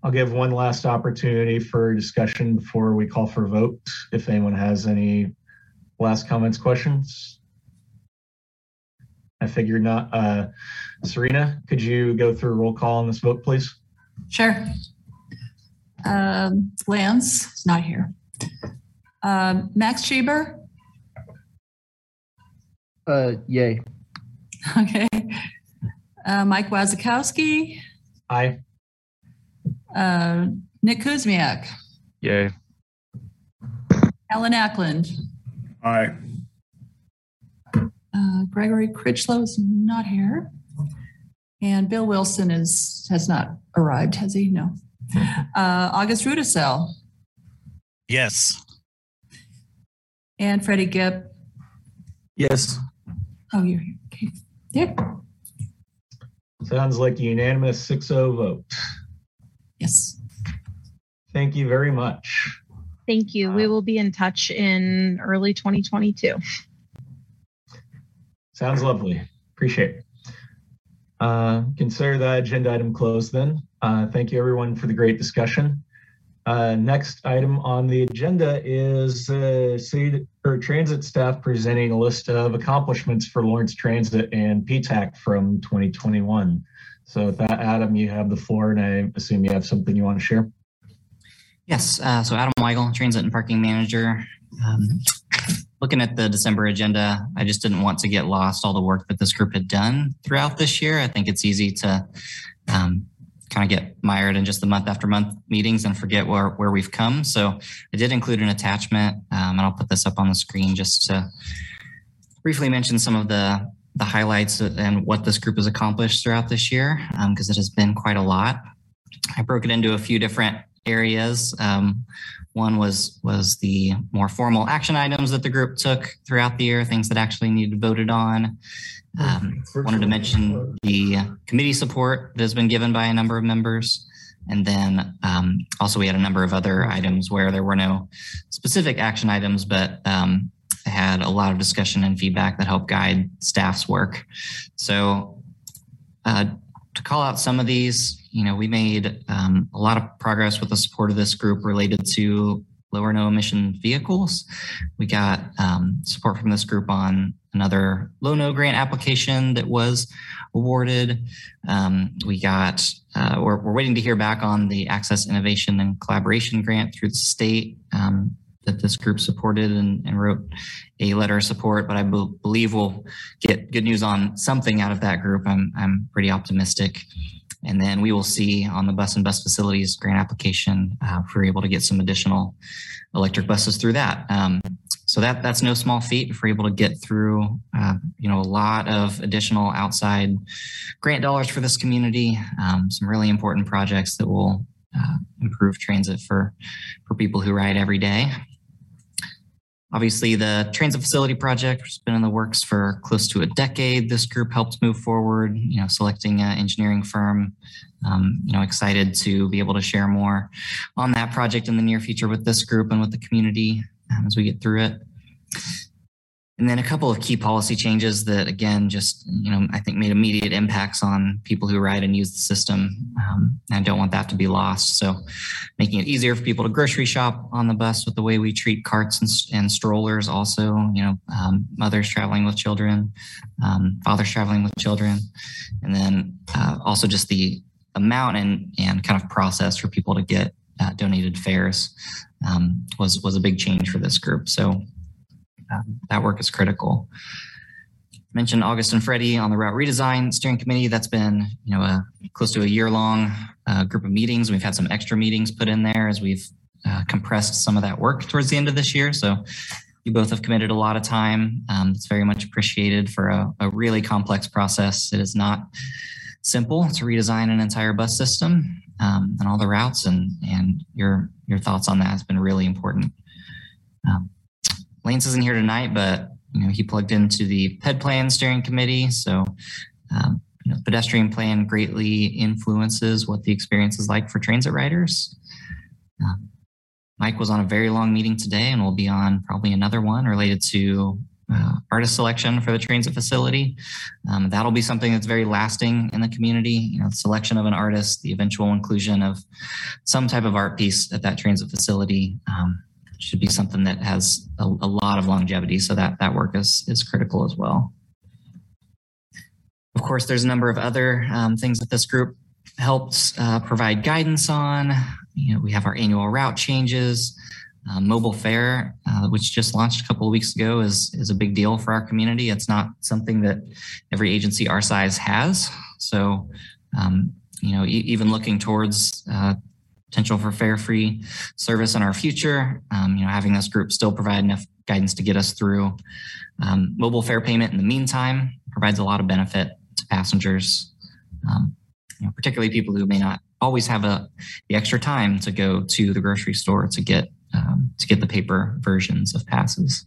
I'll give one last opportunity for discussion before we call for a vote. If anyone has any last comments, questions. I figured not. Uh, Serena, could you go through a roll call on this vote, please? Sure. Um, Lance is not here. Um, Max Schieber, Uh, yay. okay. Uh, Mike Wazakowski, Aye. uh, Nick Kuzmiak, Yay. Alan Ackland, Aye. Uh, Gregory Critchlow is not here. And Bill Wilson is, has not arrived, has he? No. Uh, August Rudisell Yes. and Freddie Gibb. Yes. Oh, you're here. Okay. Yep. Sounds like a unanimous 6-0 vote. Yes. Thank you very much. Thank you. We will be in touch in early 2022. Sounds lovely. Appreciate it. Uh, consider that agenda item closed then. Uh, thank you everyone for the great discussion. Uh, next item on the agenda is uh, city or transit staff presenting a list of accomplishments for Lawrence Transit and PTAC from 2021. So with that, Adam, you have the floor and I assume you have something you want to share. Yes, uh, so Adam Weigel, Transit and Parking Manager. Um, looking at the December agenda, I just didn't want to get lost all the work that this group had done throughout this year. I think it's easy to um, kind of get mired in just the month after month meetings and forget where, where we've come. So I did include an attachment, um, and I'll put this up on the screen just to briefly mention some of the the highlights and what this group has accomplished throughout this year, because it has been quite a lot. I broke it into a few different areas. Um, one was was the more formal action items that the group took throughout the year, things that actually needed voted on. Um, wanted to mention the committee support that has been given by a number of members. And then um, also we had a number of other items where there were no specific action items, but um, had a lot of discussion and feedback that helped guide staff's work. So uh, to call out some of these, you know, we made um, a lot of progress with the support of this group related to low or no emission vehicles. We got um, support from this group on another low no grant application that was awarded. Um, we got, uh, we're, we're, waiting to hear back on the Access Innovation and Collaboration Grant through the state um, that this group supported and, and, wrote a letter of support, but I be- believe we'll get good news on something out of that group. I'm, I'm pretty optimistic. And then we will see on the bus and bus facilities grant application uh, if we're able to get some additional electric buses through that. Um, so that that's no small feat if we're able to get through, uh, you know, a lot of additional outside grant dollars for this community. Um, some really important projects that will uh, improve transit for for people who ride every day. Obviously, the transit facility project has been in the works for close to a decade. This group helped move forward, you know, selecting an engineering firm. Um, you know, excited to be able to share more on that project in the near future with this group and with the community um, as we get through it. And then a couple of key policy changes that, again, just, you know, I think made immediate impacts on people who ride and use the system. Um, I don't want that to be lost. So making it easier for people to grocery shop on the bus with the way we treat carts and, and strollers also, you know, um, mothers traveling with children, um, fathers traveling with children. And then uh, also just the amount and, and kind of process for people to get uh, donated fares um, was, was a big change for this group. So um, that work is critical. I Mentioned August and Freddie on the route redesign steering committee. That's been you know a close to a year long uh, group of meetings. We've had some extra meetings put in there as we've uh, compressed some of that work towards the end of this year. So you both have committed a lot of time. Um, it's very much appreciated for a, a really complex process. It is not simple to redesign an entire bus system um, and all the routes and and your your thoughts on that has been really important. Um, Lance isn't here tonight, but you know he plugged into the PED plan steering committee, so um, you know, pedestrian plan greatly influences what the experience is like for transit riders. Um, Mike was on a very long meeting today, and we'll be on probably another one related to uh, artist selection for the transit facility. Um, that'll be something that's very lasting in the community. You know, the selection of an artist, the eventual inclusion of some type of art piece at that transit facility. Um, should be something that has a, a, lot of longevity. So that that work is is critical as well. Of course, there's a number of other um, things that this group helps uh, provide guidance on. You know, we have our annual route changes. Uh, mobile fare, uh, which just launched a couple of weeks ago, is is a big deal for our community. It's not something that every agency our size has. So, um, you know, e- even looking towards uh, potential for fare-free service in our future, um, you know, having this group still provide enough guidance to get us through. Um, mobile fare payment in the meantime provides a lot of benefit to passengers, um, you know, particularly people who may not always have a, the extra time to go to the grocery store to get um, to get the paper versions of passes.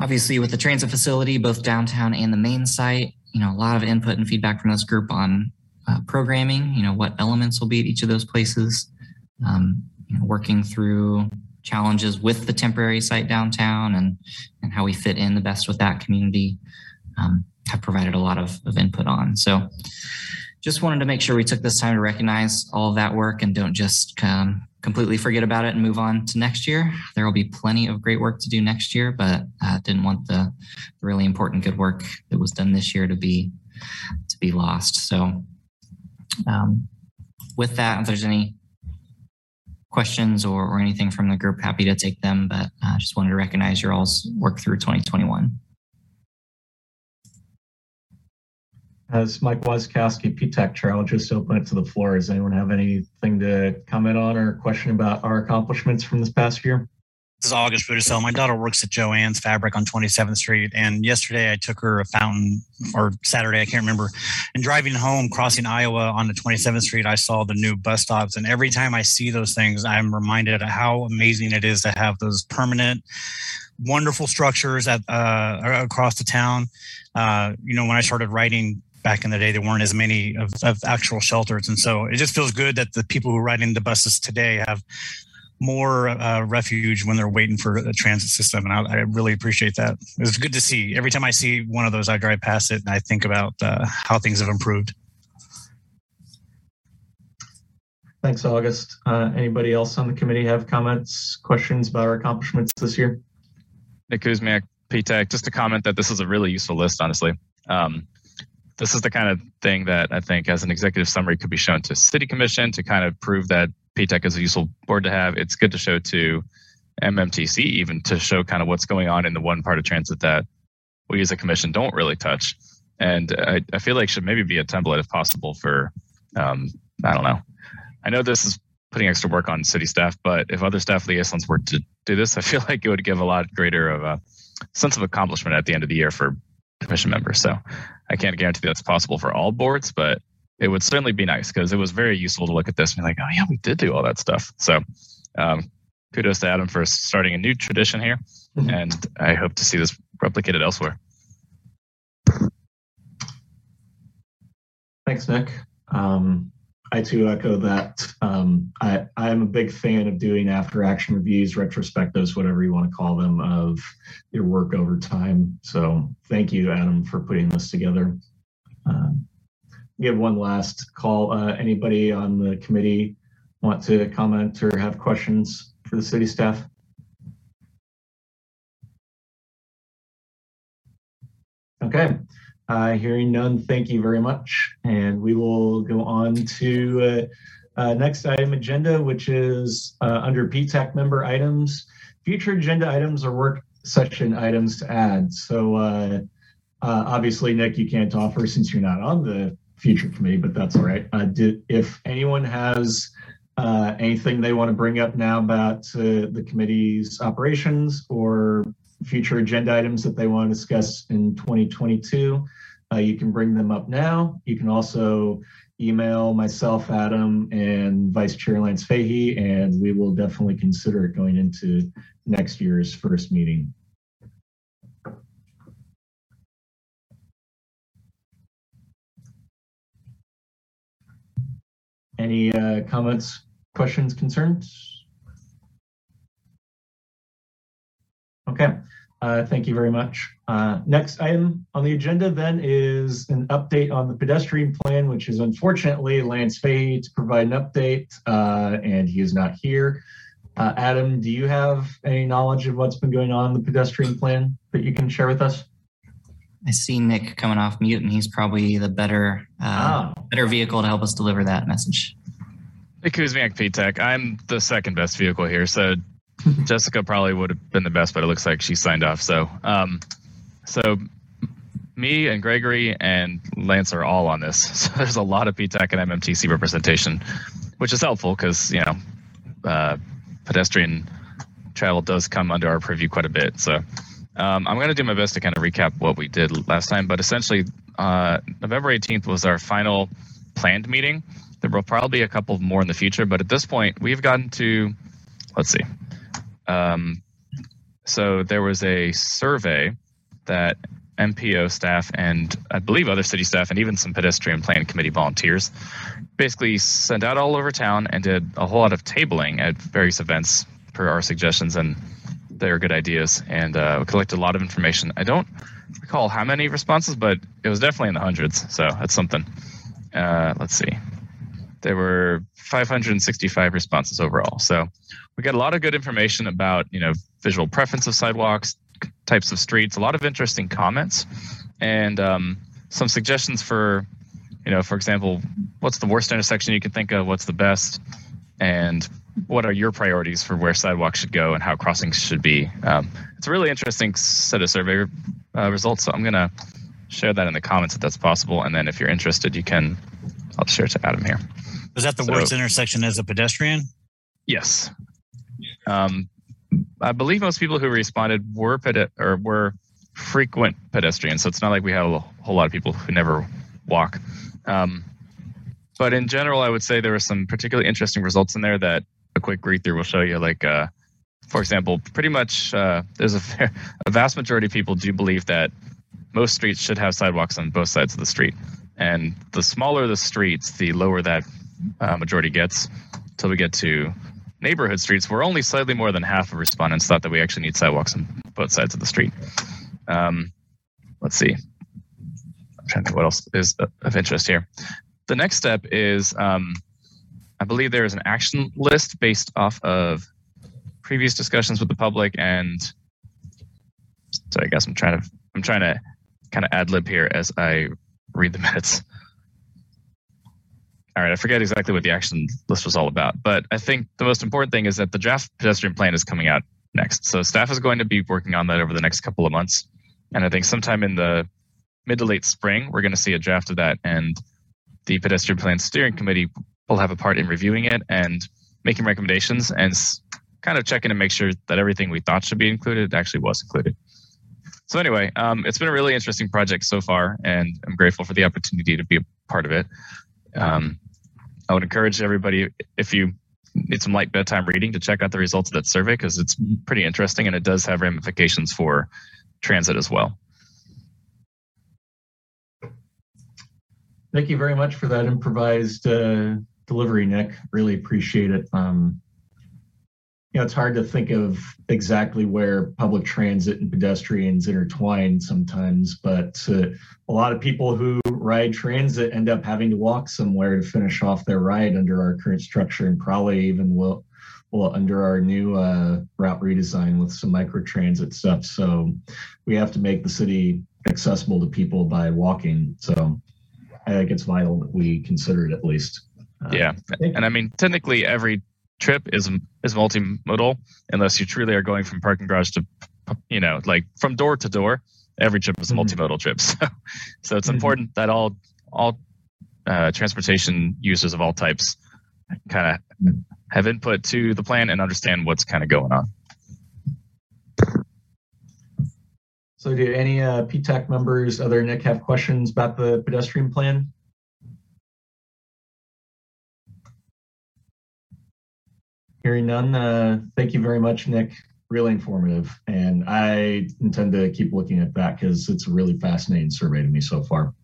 Obviously, with the transit facility, both downtown and the main site, you know, a lot of input and feedback from this group on uh, programming. You know, what elements will be at each of those places. Um, you know, working through challenges with the temporary site downtown and and how we fit in the best with that community. Um, have provided a lot of, of input on. So just wanted to make sure we took this time to recognize all of that work and don't just um, completely forget about it and move on to next year. There will be plenty of great work to do next year, but uh, didn't want the, the really important good work that was done this year to be to be lost. So um, with that, if there's any questions or, or anything from the group, happy to take them, but uh, just wanted to recognize your all's work through 2021. As Mike Wazakowski, PTAC Chair, I'll just open it to the floor. Does anyone have anything to comment on or question about our accomplishments from this past year? This is August Rudisell. My daughter works at Joanne's Fabric on 27th Street, and yesterday I took her a fountain, or Saturday I can't remember. And driving home, crossing Iowa on the 27th Street, I saw the new bus stops, and every time I see those things, I'm reminded of how amazing it is to have those permanent, wonderful structures at uh, across the town. Uh, you know, when I started writing back in the day, there weren't as many of, of actual shelters. And so it just feels good that the people who ride in the buses today have more uh, refuge when they're waiting for a transit system. And I, I, really appreciate that. It's good to see. Every time I see one of those, I drive past it and I think about uh, how things have improved. Thanks, August. Uh, anybody else on the committee have comments, questions about our accomplishments this year? Nick Kuzmiak, PTAC, just to comment that this is a really useful list, honestly. Um, this is the kind of thing that I think, as an executive summary, could be shown to City Commission to kind of prove that PTAC is a useful board to have. It's good to show to MMTC, even to show kind of what's going on in the one part of transit that we as a commission don't really touch. And I, I feel like should maybe be a template if possible for, um, I don't know. I know this is putting extra work on city staff, but if other staff liaisons were to do this, I feel like it would give a lot greater of a sense of accomplishment at the end of the year for commission members. So I can't guarantee that's possible for all boards, but it would certainly be nice because it was very useful to look at this and be like, oh yeah, we did do all that stuff. So um, kudos to Adam for starting a new tradition here, mm-hmm. and I hope to see this replicated elsewhere. Thanks, Nick. Um, I too echo that. Um, I, I'm a big fan of doing after action reviews, retrospectives, whatever you want to call them, of your work over time. So thank you, Adam, for putting this together. Um, give one last call. Uh, anybody on the committee want to comment or have questions for the city staff? Okay. Uh, hearing none, thank you very much. And we will go on to uh, uh, next item agenda, which is uh, under PTAC member items. Future agenda items or work session items to add. So uh, obviously, Nick, you can't offer since you're not on the future committee, but that's all right. Uh, did, if anyone has uh, anything they want to bring up now about uh, the committee's operations or future agenda items that they want to discuss in 2022, uh, you can bring them up now. You can also email myself, Adam, and Vice Chair Lance Fahey, and we will definitely consider it going into next year's first meeting. Any uh, comments, questions, concerns? Okay, uh, thank you very much. Uh, next item on the agenda then is an update on the pedestrian plan, which is unfortunately Lance Fahey to provide an update, uh, and he is not here. Uh, Adam, do you have any knowledge of what's been going on in the pedestrian plan that you can share with us? I see Nick coming off mute, and he's probably the better uh, Ah, better vehicle to help us deliver that message. Hey, Kuzmiak PTAC. I'm the second best vehicle here, so Jessica probably would have been the best, but it looks like she signed off. So, um, so me and Gregory and Lance are all on this. So there's a lot of PTAC and MMTC representation, which is helpful because you know uh, pedestrian travel does come under our purview quite a bit. So um, I'm going to do my best to kind of recap what we did last time, but essentially, uh, November 18th was our final planned meeting. There will probably be a couple more in the future, but at this point, we've gotten to, let's see. Um, so there was a survey that MPO staff and I believe other city staff and even some pedestrian plan committee volunteers basically sent out all over town and did a whole lot of tabling at various events per our suggestions and they were good ideas and uh, we collected a lot of information. I don't recall how many responses, but it was definitely in the hundreds. So that's something. Uh, let's see. There were 565 responses overall. So we got a lot of good information about you know visual preference of sidewalks, types of streets, a lot of interesting comments, and um, some suggestions for you know for example, what's the worst intersection you can think of? What's the best? And what are your priorities for where sidewalks should go and how crossings should be? Um, it's a really interesting set of survey uh, results. So I'm gonna share that in the comments if that's possible, and then if you're interested, you can. I'll share it to Adam here. Was that the So- worst intersection as a pedestrian? Yes. Um, I believe most people who responded were pedi- or were frequent pedestrians, so it's not like we have a whole lot of people who never walk. Um, but in general, I would say there were some particularly interesting results in there that a quick read through will show you. Like, uh, for example, pretty much uh, there's a, fair, a vast majority of people do believe that most streets should have sidewalks on both sides of the street, and the smaller the streets, the lower that uh, majority gets until we get to neighborhood streets where only slightly more than half of respondents thought that we actually need sidewalks on both sides of the street. Um, let's see. I'm trying to think what else is of interest here. The next step is um, I believe there is an action list based off of previous discussions with the public and so I guess I'm trying to I'm trying to kind of ad lib here as I read the minutes. All right, I forget exactly what the action list was all about, but I think the most important thing is that the draft pedestrian plan is coming out next. So staff is going to be working on that over the next couple of months. And I think sometime in the mid to late spring, we're going to see a draft of that. And the pedestrian plan steering committee will have a part in reviewing it and making recommendations and kind of checking to make sure that everything we thought should be included actually was included. So anyway, um, it's been a really interesting project so far, and I'm grateful for the opportunity to be a part of it. Um, I would encourage everybody, if you need some light bedtime reading, to check out the results of that survey because it's pretty interesting and it does have ramifications for transit as well. Thank you very much for that improvised uh, delivery, Nick. Really appreciate it. Um, you know, it's hard to think of exactly where public transit and pedestrians intertwine sometimes, but uh, a lot of people who ride transit end up having to walk somewhere to finish off their ride under our current structure and probably even will, well, under our new uh, route redesign with some microtransit stuff. So we have to make the city accessible to people by walking. So I think it's vital that we consider it at least. Uh, Yeah, and I mean, technically, every trip is is multimodal unless you truly are going from parking garage to, you know, like from door to door. Every trip is a Mhm. multimodal trip, so so it's Mhm. important that all all uh, transportation users of all types kind of have input to the plan and understand what's kind of going on. So do any uh, PTAC members, other Nick, have questions about the pedestrian plan? Hearing none, uh, thank you very much, Nick. Really informative. And I intend to keep looking at that because it's a really fascinating survey to me so far.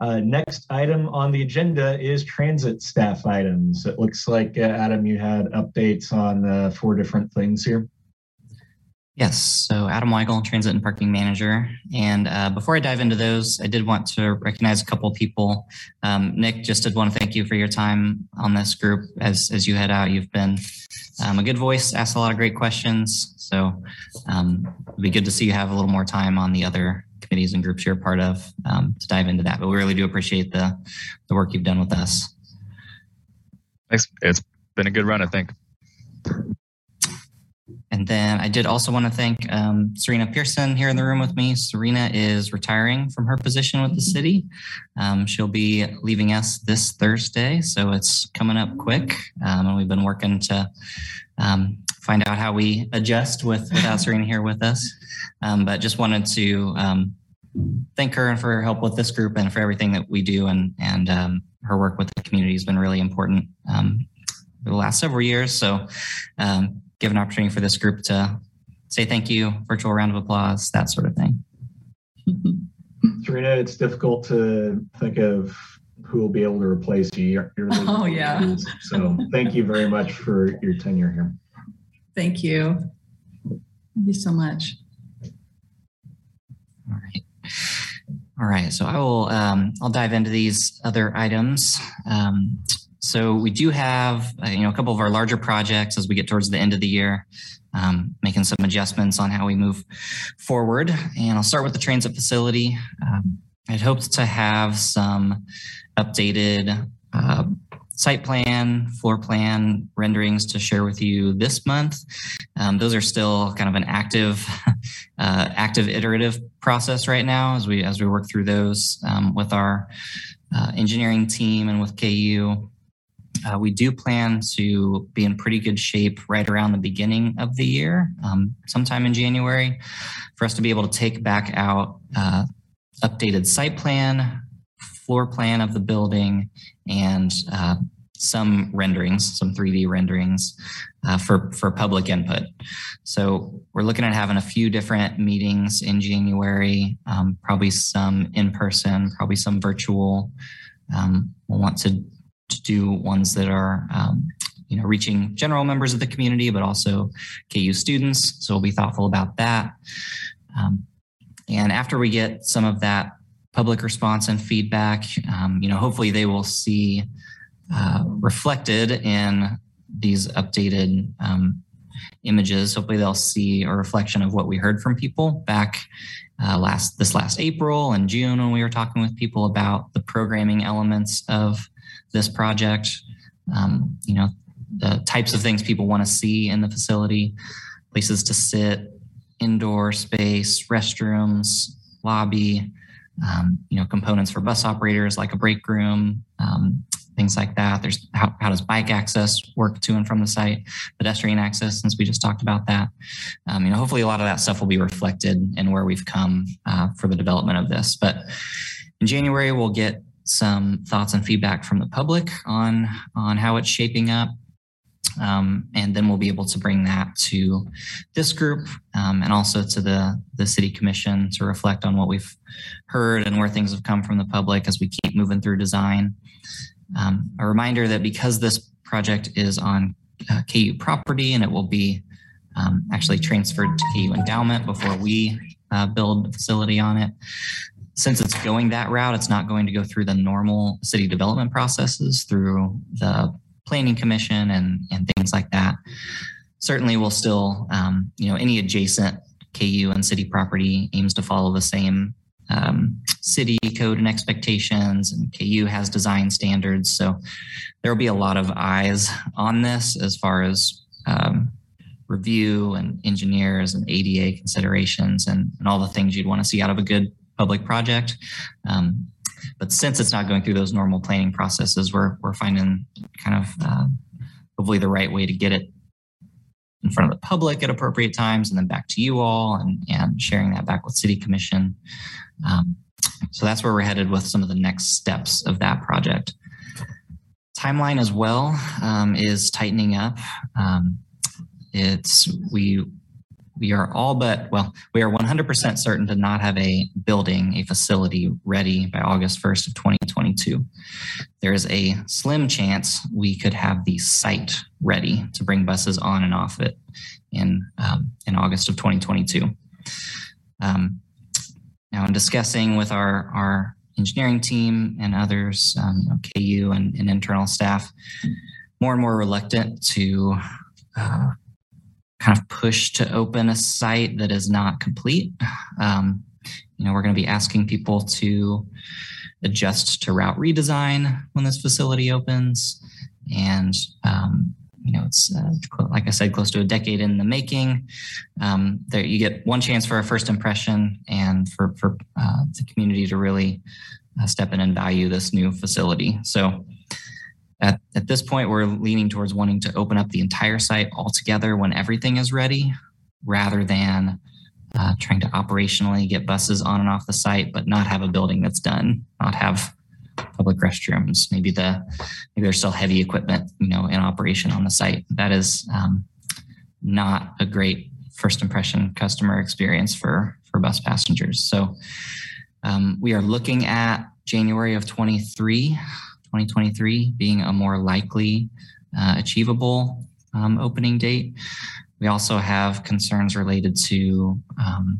Uh, next item on the agenda is transit staff items. It looks like, uh, Adam, you had updates on uh, four different things here. Yes, so Adam Weigel, Transit and Parking Manager. And uh, before I dive into those, I did want to recognize a couple of people. Um, Nick, just did want to thank you for your time on this group. As, as you head out, you've been um, a good voice, asked a lot of great questions. So um, it'd be good to see you have a little more time on the other committees and groups you're a part of um, to dive into that. But we really do appreciate the the work you've done with us. Thanks. It's been a good run, I think. And then I did also want to thank um, Serena Pearson here in the room with me. Serena is retiring from her position with the city. Um, she'll be leaving us this Thursday, so it's coming up quick. Um, and we've been working to um, find out how we adjust with without Serena here with us. Um, but just wanted to um, thank her and for her help with this group and for everything that we do. And and her work with the community has been really important for the last several years. So um, give an opportunity for this group to say thank you, virtual round of applause, that sort of thing. Serena, it's difficult to think of who will be able to replace you. You're, you're oh, yeah. So thank you very much for your tenure here. Thank you. Thank you so much. All right. All right. So I will, um, I'll dive into these other items. Um, so we do have, uh, you know, a couple of our larger projects as we get towards the end of the year, um, making some adjustments on how we move forward. And I'll start with the transit facility. Um, I'd hoped to have some updated uh, site plan, floor plan renderings to share with you this month. Um, those are still kind of an active, uh, active iterative process right now as we as we work through those um, with our uh, engineering team and with KU. Uh, we do plan to be in pretty good shape right around the beginning of the year, um, sometime in January, for us to be able to take back out uh, updated site plan, floor plan of the building, and uh, some renderings, some 3D renderings uh, for, for public input. So we're looking at having a few different meetings in January, um, probably some in person, probably some virtual. Um, we'll want to to do ones that are um, you know reaching general members of the community, but also KU students. So we'll be thoughtful about that. Um, and after we get some of that public response and feedback, um, you know, hopefully they will see uh, reflected in these updated um, images. Hopefully they'll see a reflection of what we heard from people back uh, last this last April and June when we were talking with people about the programming elements of this project. Um, you know, the types of things people want to see in the facility, places to sit, indoor space, restrooms, lobby, um, you know, components for bus operators like a break room, um, things like that. There's how, how does bike access work to and from the site, pedestrian access, since we just talked about that. Um, you know, hopefully a lot of that stuff will be reflected in where we've come uh, for the development of this. But in January, we'll get some thoughts and feedback from the public on on how it's shaping up. Um, and then we'll be able to bring that to this group um, and also to the, the city commission to reflect on what we've heard and where things have come from the public as we keep moving through design. Um, a reminder that because this project is on uh, KU property and it will be um, actually transferred to KU endowment before we uh, build a facility on it, since it's going that route, it's not going to go through the normal city development processes through the planning commission and, and things like that. Certainly, we'll still, um, you know, any adjacent KU and city property aims to follow the same um, city code and expectations, and KU has design standards. So there will be a lot of eyes on this as far as um, review and engineers and ADA considerations and, and all the things you'd want to see out of a good public project. Um, but since it's not going through those normal planning processes, we're, we're finding kind of uh, hopefully the right way to get it in front of the public at appropriate times and then back to you all and, and sharing that back with city commission. Um, so that's where we're headed with some of the next steps of that project. Timeline as well um, is tightening up. Um, it's we we are all but, well, we are 100% certain to not have a building, a facility ready by August 1st of 2022. There is a slim chance we could have the site ready to bring buses on and off it in, um, in August of 2022. Um, now, in discussing with our, our engineering team and others, um, you know, KU and, and internal staff, more and more reluctant to uh, kind of push to open a site that is not complete. Um, you know, we're going to be asking people to adjust to route redesign when this facility opens. And, um, you know, it's uh, like I said, close to a decade in the making. Um, there, you get one chance for a first impression and for, for uh, the community to really uh, step in and value this new facility. So, at, this point, we're leaning towards wanting to open up the entire site altogether when everything is ready, rather than uh, trying to operationally get buses on and off the site, but not have a building that's done, not have public restrooms. Maybe the maybe there's still heavy equipment, you know, in operation on the site. That is um, not a great first impression customer experience for for bus passengers. So um, we are looking at January of 23, 2023 being a more likely uh, achievable um, opening date. We also have concerns related to um,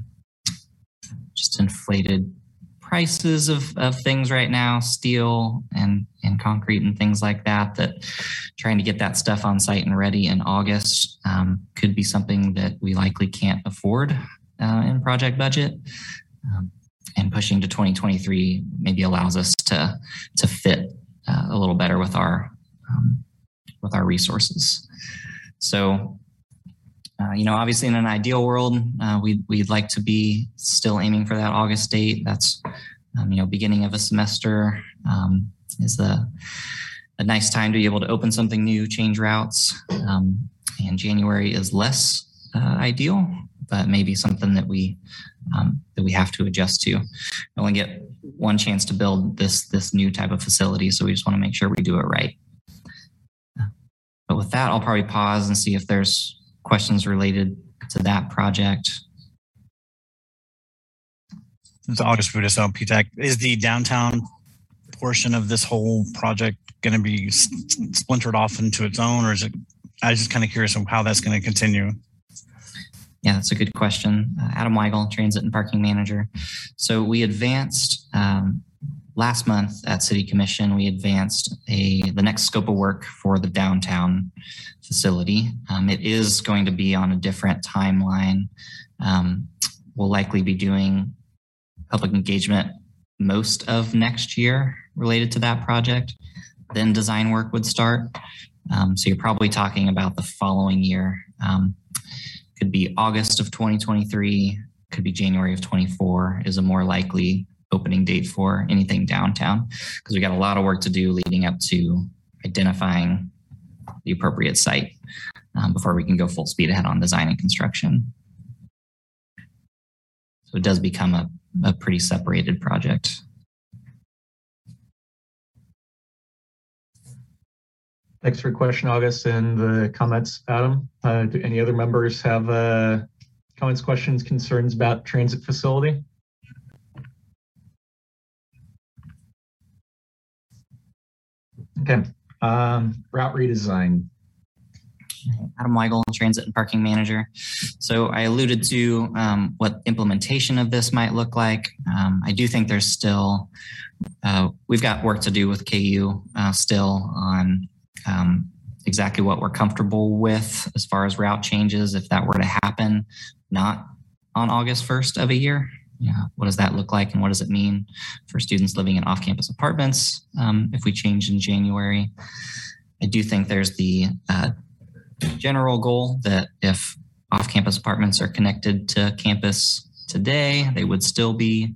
just inflated prices of, of things right now, steel and, and concrete and things like that, that trying to get that stuff on site and ready in August um, could be something that we likely can't afford uh, in project budget. Um, and pushing to 2023 maybe allows us to, to fit uh, a little better with our, um, with our resources. So uh, you know, obviously, in an ideal world, uh, we'd we'd like to be still aiming for that August date. That's um, you know, beginning of a semester um, is a a nice time to be able to open something new, change routes. Um, and January is less uh, ideal, but maybe something that we um, that we have to adjust to. Only get one chance to build this this new type of facility, so we just want to make sure we do it right. But with that, I'll probably pause and see if there's questions related to that project. It's August Rudisell PTAC. Is the downtown portion of this whole project going to be splintered off into its own, or is it? I was just kind of curious on how that's going to continue. Yeah, that's a good question. Uh, Adam Weigel, Transit and Parking Manager. So we advanced um, last month at City Commission. We advanced a the next scope of work for the downtown facility. Um, it is going to be on a different timeline. Um, we'll likely be doing public engagement most of next year related to that project. Then design work would start. Um, so you're probably talking about the following year. Could be August of 2023, could be January of 24 is a more likely opening date for anything downtown because we got a lot of work to do leading up to identifying the appropriate site um, before we can go full speed ahead on design and construction. So it does become a, a pretty separated project. Thanks for question, August, and the comments, Adam. Uh, do any other members have uh, comments, questions, concerns about transit facility? Okay, um, route redesign. Adam Weigel, Transit and Parking Manager. So I alluded to um, what implementation of this might look like. Um, I do think there's still, uh, we've got work to do with KU uh, still on um, exactly what we're comfortable with as far as route changes if that were to happen, not on August 1st of a year. Yeah, what does that look like and what does it mean for students living in off-campus apartments um, if we change in January? I do think there's the uh, general goal that if off-campus apartments are connected to campus today, they would still be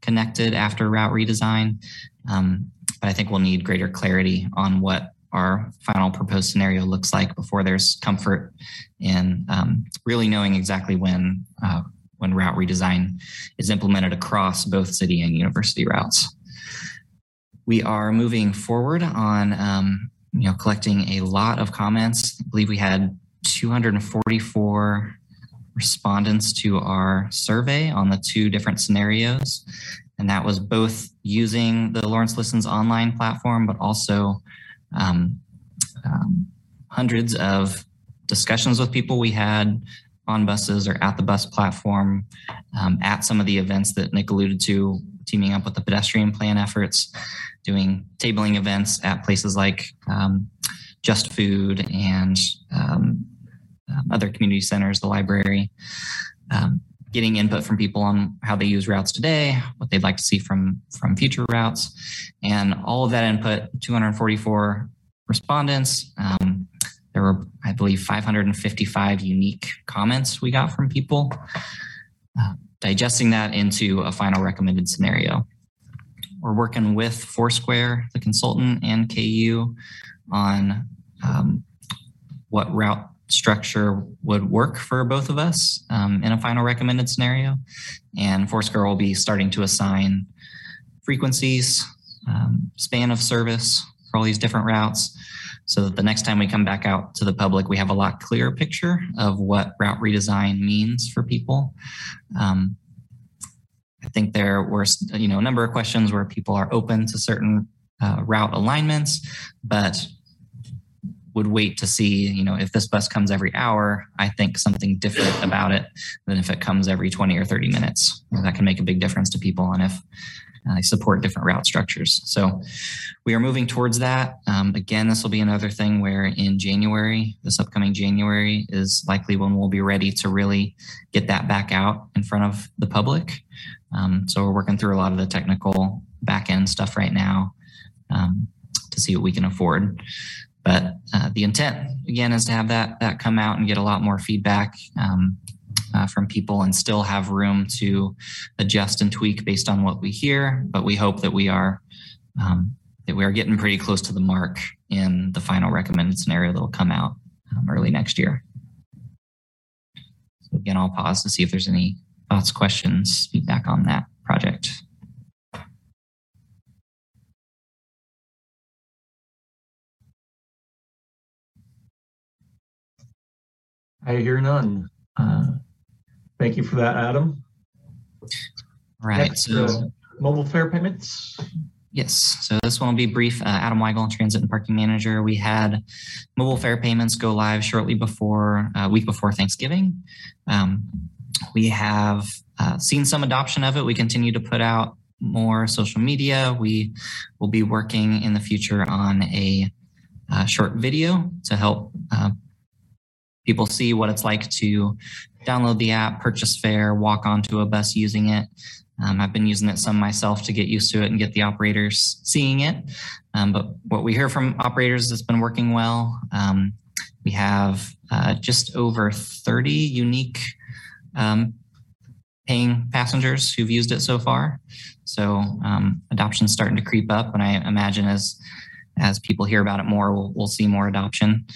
connected after route redesign. Um, but I think we'll need greater clarity on what our final proposed scenario looks like before there's comfort in um, really knowing exactly when uh, when route redesign is implemented across both city and university routes. We are moving forward on um, you know collecting a lot of comments. I believe we had 244 respondents to our survey on the two different scenarios. And that was both using the Lawrence Listens online platform, but also um, um, hundreds of discussions with people we had on buses or at the bus platform, um, at some of the events that Nick alluded to, teaming up with the pedestrian plan efforts, doing tabling events at places like um, Just Food and um, um, other community centers, the library. Um, getting input from people on how they use routes today, what they'd like to see from from future routes, and all of that input. 244 respondents. Um, there were, I believe, 555 unique comments we got from people. Uh, digesting that into a final recommended scenario. We're working with Foursquare, the consultant, and KU on um, what route structure would work for both of us um, in a final recommended scenario. And Foursquare will be starting to assign frequencies, um, span of service for all these different routes so that the next time we come back out to the public, we have a lot clearer picture of what route redesign means for people. Um, I think there were you know a number of questions where people are open to certain uh, route alignments, but would wait to see, you know, if this bus comes every hour, I think something different about it than if it comes every 20 or 30 minutes. That can make a big difference to people. And if uh, they support different route structures. So we are moving towards that. Um, again, this will be another thing where in January, this upcoming January is likely when we'll be ready to really get that back out in front of the public. Um, so we're working through a lot of the technical back end stuff right now um, to see what we can afford. But uh, the intent again is to have that that come out and get a lot more feedback. Um, uh, from people and still have room to adjust and tweak based on what we hear. But we hope that we are um, that we are getting pretty close to the mark in the final recommended scenario that will come out um, early next year. So again, I'll pause to see if there's any thoughts, questions, feedback on that project. I hear none. Uh, Thank you for that, Adam. Right. Next, so, uh, mobile fare payments. Yes. So this one will be brief. Uh, Adam Weigel, Transit and Parking Manager. We had mobile fare payments go live shortly before, a uh, week before Thanksgiving. Um, we have uh, seen some adoption of it. We continue to put out more social media. We will be working in the future on a uh, short video to help uh, people see what it's like to download the app, purchase fare, walk onto a bus using it. Um, I've been using it some myself to get used to it and get the operators seeing it. Um, but what we hear from operators has been working well. Um, we have uh, just over 30 unique um, paying passengers who've used it so far. So um, adoption's starting to creep up, and I imagine as as people hear about it more, we'll, we'll see more adoption.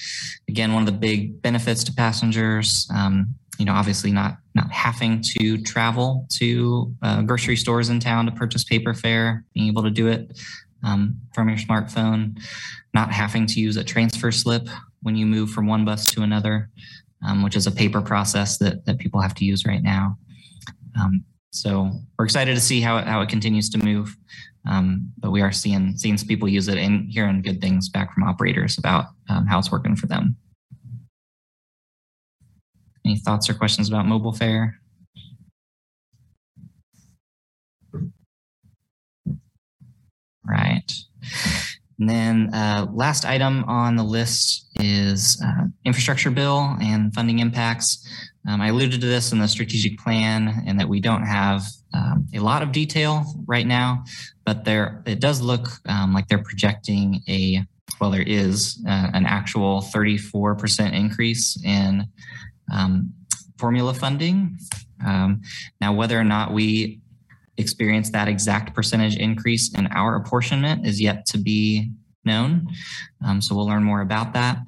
Again, one of the big benefits to passengers um, you know, obviously not not having to travel to uh, grocery stores in town to purchase paper fare, being able to do it um, from your smartphone, not having to use a transfer slip when you move from one bus to another, um, which is a paper process that that people have to use right now. Um, so we're excited to see how it, how it continues to move, um, but we are seeing seeing people use it and hearing good things back from operators about um, how it's working for them. Any thoughts or questions about mobile fare? Right. And then uh, last item on the list is uh, infrastructure bill and funding impacts. Um, I alluded to this in the strategic plan and that we don't have um, a lot of detail right now, but there it does look um, like they're projecting a, well, there is uh, an actual 34% increase in um, formula funding. Um, now, whether or not we experience that exact percentage increase in our apportionment is yet to be known. Um, so we'll learn more about that.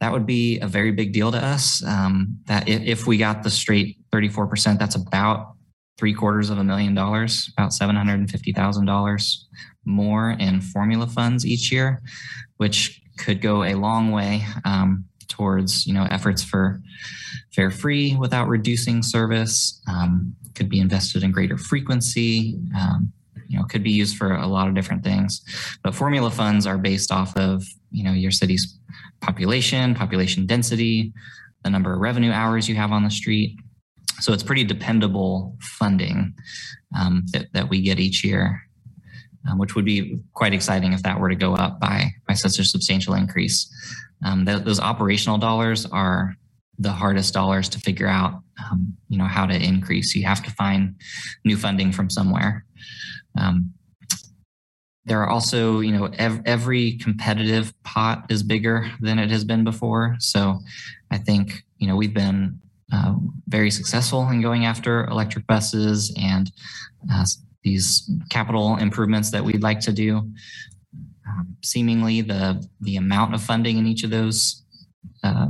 That would be a very big deal to us. Um, that if, if, we got the straight 34%, that's about three quarters of a million dollars, about $750,000 more in formula funds each year, which could go a long way um, towards you know efforts for fare free without reducing service. Um, could be invested in greater frequency. Um, you know, could be used for a lot of different things. But formula funds are based off of you know your city's population, population density, the number of revenue hours you have on the street. So it's pretty dependable funding um, that, that we get each year. Um, which would be quite exciting if that were to go up by by such a substantial increase. Um, th- those operational dollars are the hardest dollars to figure out, um, you know, how to increase. You have to find new funding from somewhere. Um, there are also, you know, ev- every competitive pot is bigger than it has been before. So I think, you know, we've been uh, very successful in going after electric buses and uh, these capital improvements that we'd like to do. Um, seemingly, the the amount of funding in each of those uh,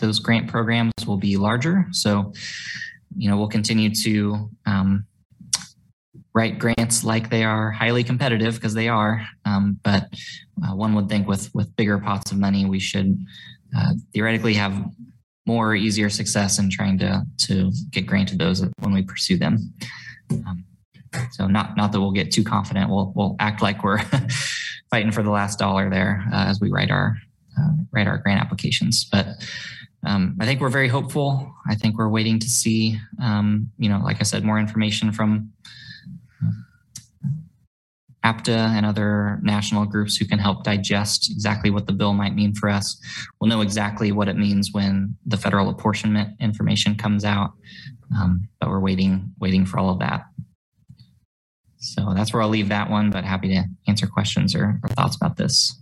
those grant programs will be larger. So, you know, we'll continue to um, write grants like they are highly competitive because they are. Um, but uh, one would think with with bigger pots of money, we should uh, theoretically have more easier success in trying to to get granted those when we pursue them. Um, so not not that we'll get too confident. We'll we'll act like we're fighting for the last dollar there uh, as we write our uh, write our grant applications. But um, I think we're very hopeful. I think we're waiting to see, um, you know, like I said, more information from APTA and other national groups who can help digest exactly what the bill might mean for us. We'll know exactly what it means when the federal apportionment information comes out. Um, but we're waiting, waiting for all of that. So that's where I'll leave that one, but happy to answer questions or, or thoughts about this.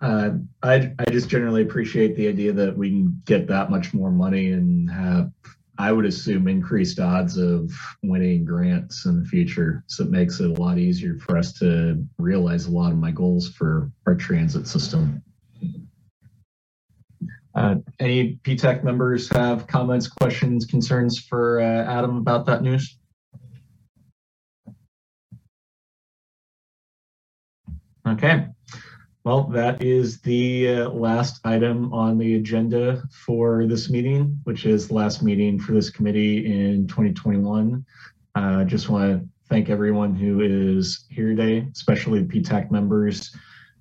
Uh, I I just generally appreciate the idea that we can get that much more money and have, I would assume, increased odds of winning grants in the future. So it makes it a lot easier for us to realize a lot of my goals for our transit system. Uh, any PTAC members have comments, questions, concerns for uh, Adam about that news? Okay. Well, that is the uh, last item on the agenda for this meeting, which is the last meeting for this committee in 2021. I uh, just want to thank everyone who is here today, especially the PTAC members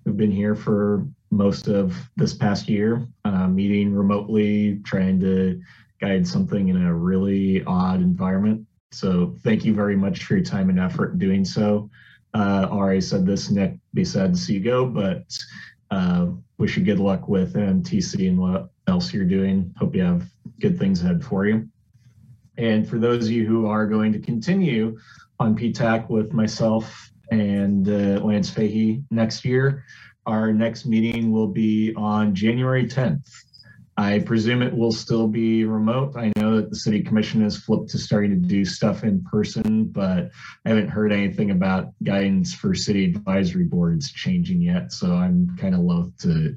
who've been here for most of this past year, uh, meeting remotely, trying to guide something in a really odd environment. So thank you very much for your time and effort in doing so. Uh, already said this, Nick, be sad to see you go, but uh, wish you good luck with MTC and what else you're doing. Hope you have good things ahead for you. And for those of you who are going to continue on PTAC with myself and uh, Lance Fahey next year, our next meeting will be on January 10th. I presume it will still be remote. I know that the city commission has flipped to starting to do stuff in person, but I haven't heard anything about guidance for city advisory boards changing yet. So I'm kind of loath to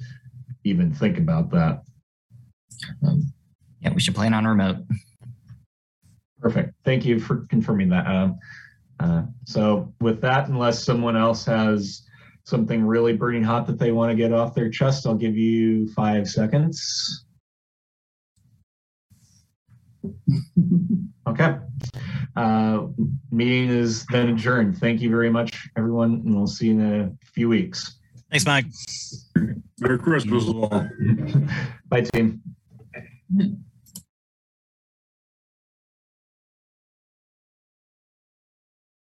even think about that. Um, yeah, we should plan on remote. Perfect. Thank you for confirming that. Um, uh, so with that, unless someone else has something really burning hot that they want to get off their chest, I'll give you five seconds. Okay. Uh, meeting is then adjourned. Thank you very much, everyone, and we'll see you in a few weeks. Thanks, Mike. Merry Christmas all. Bye, team.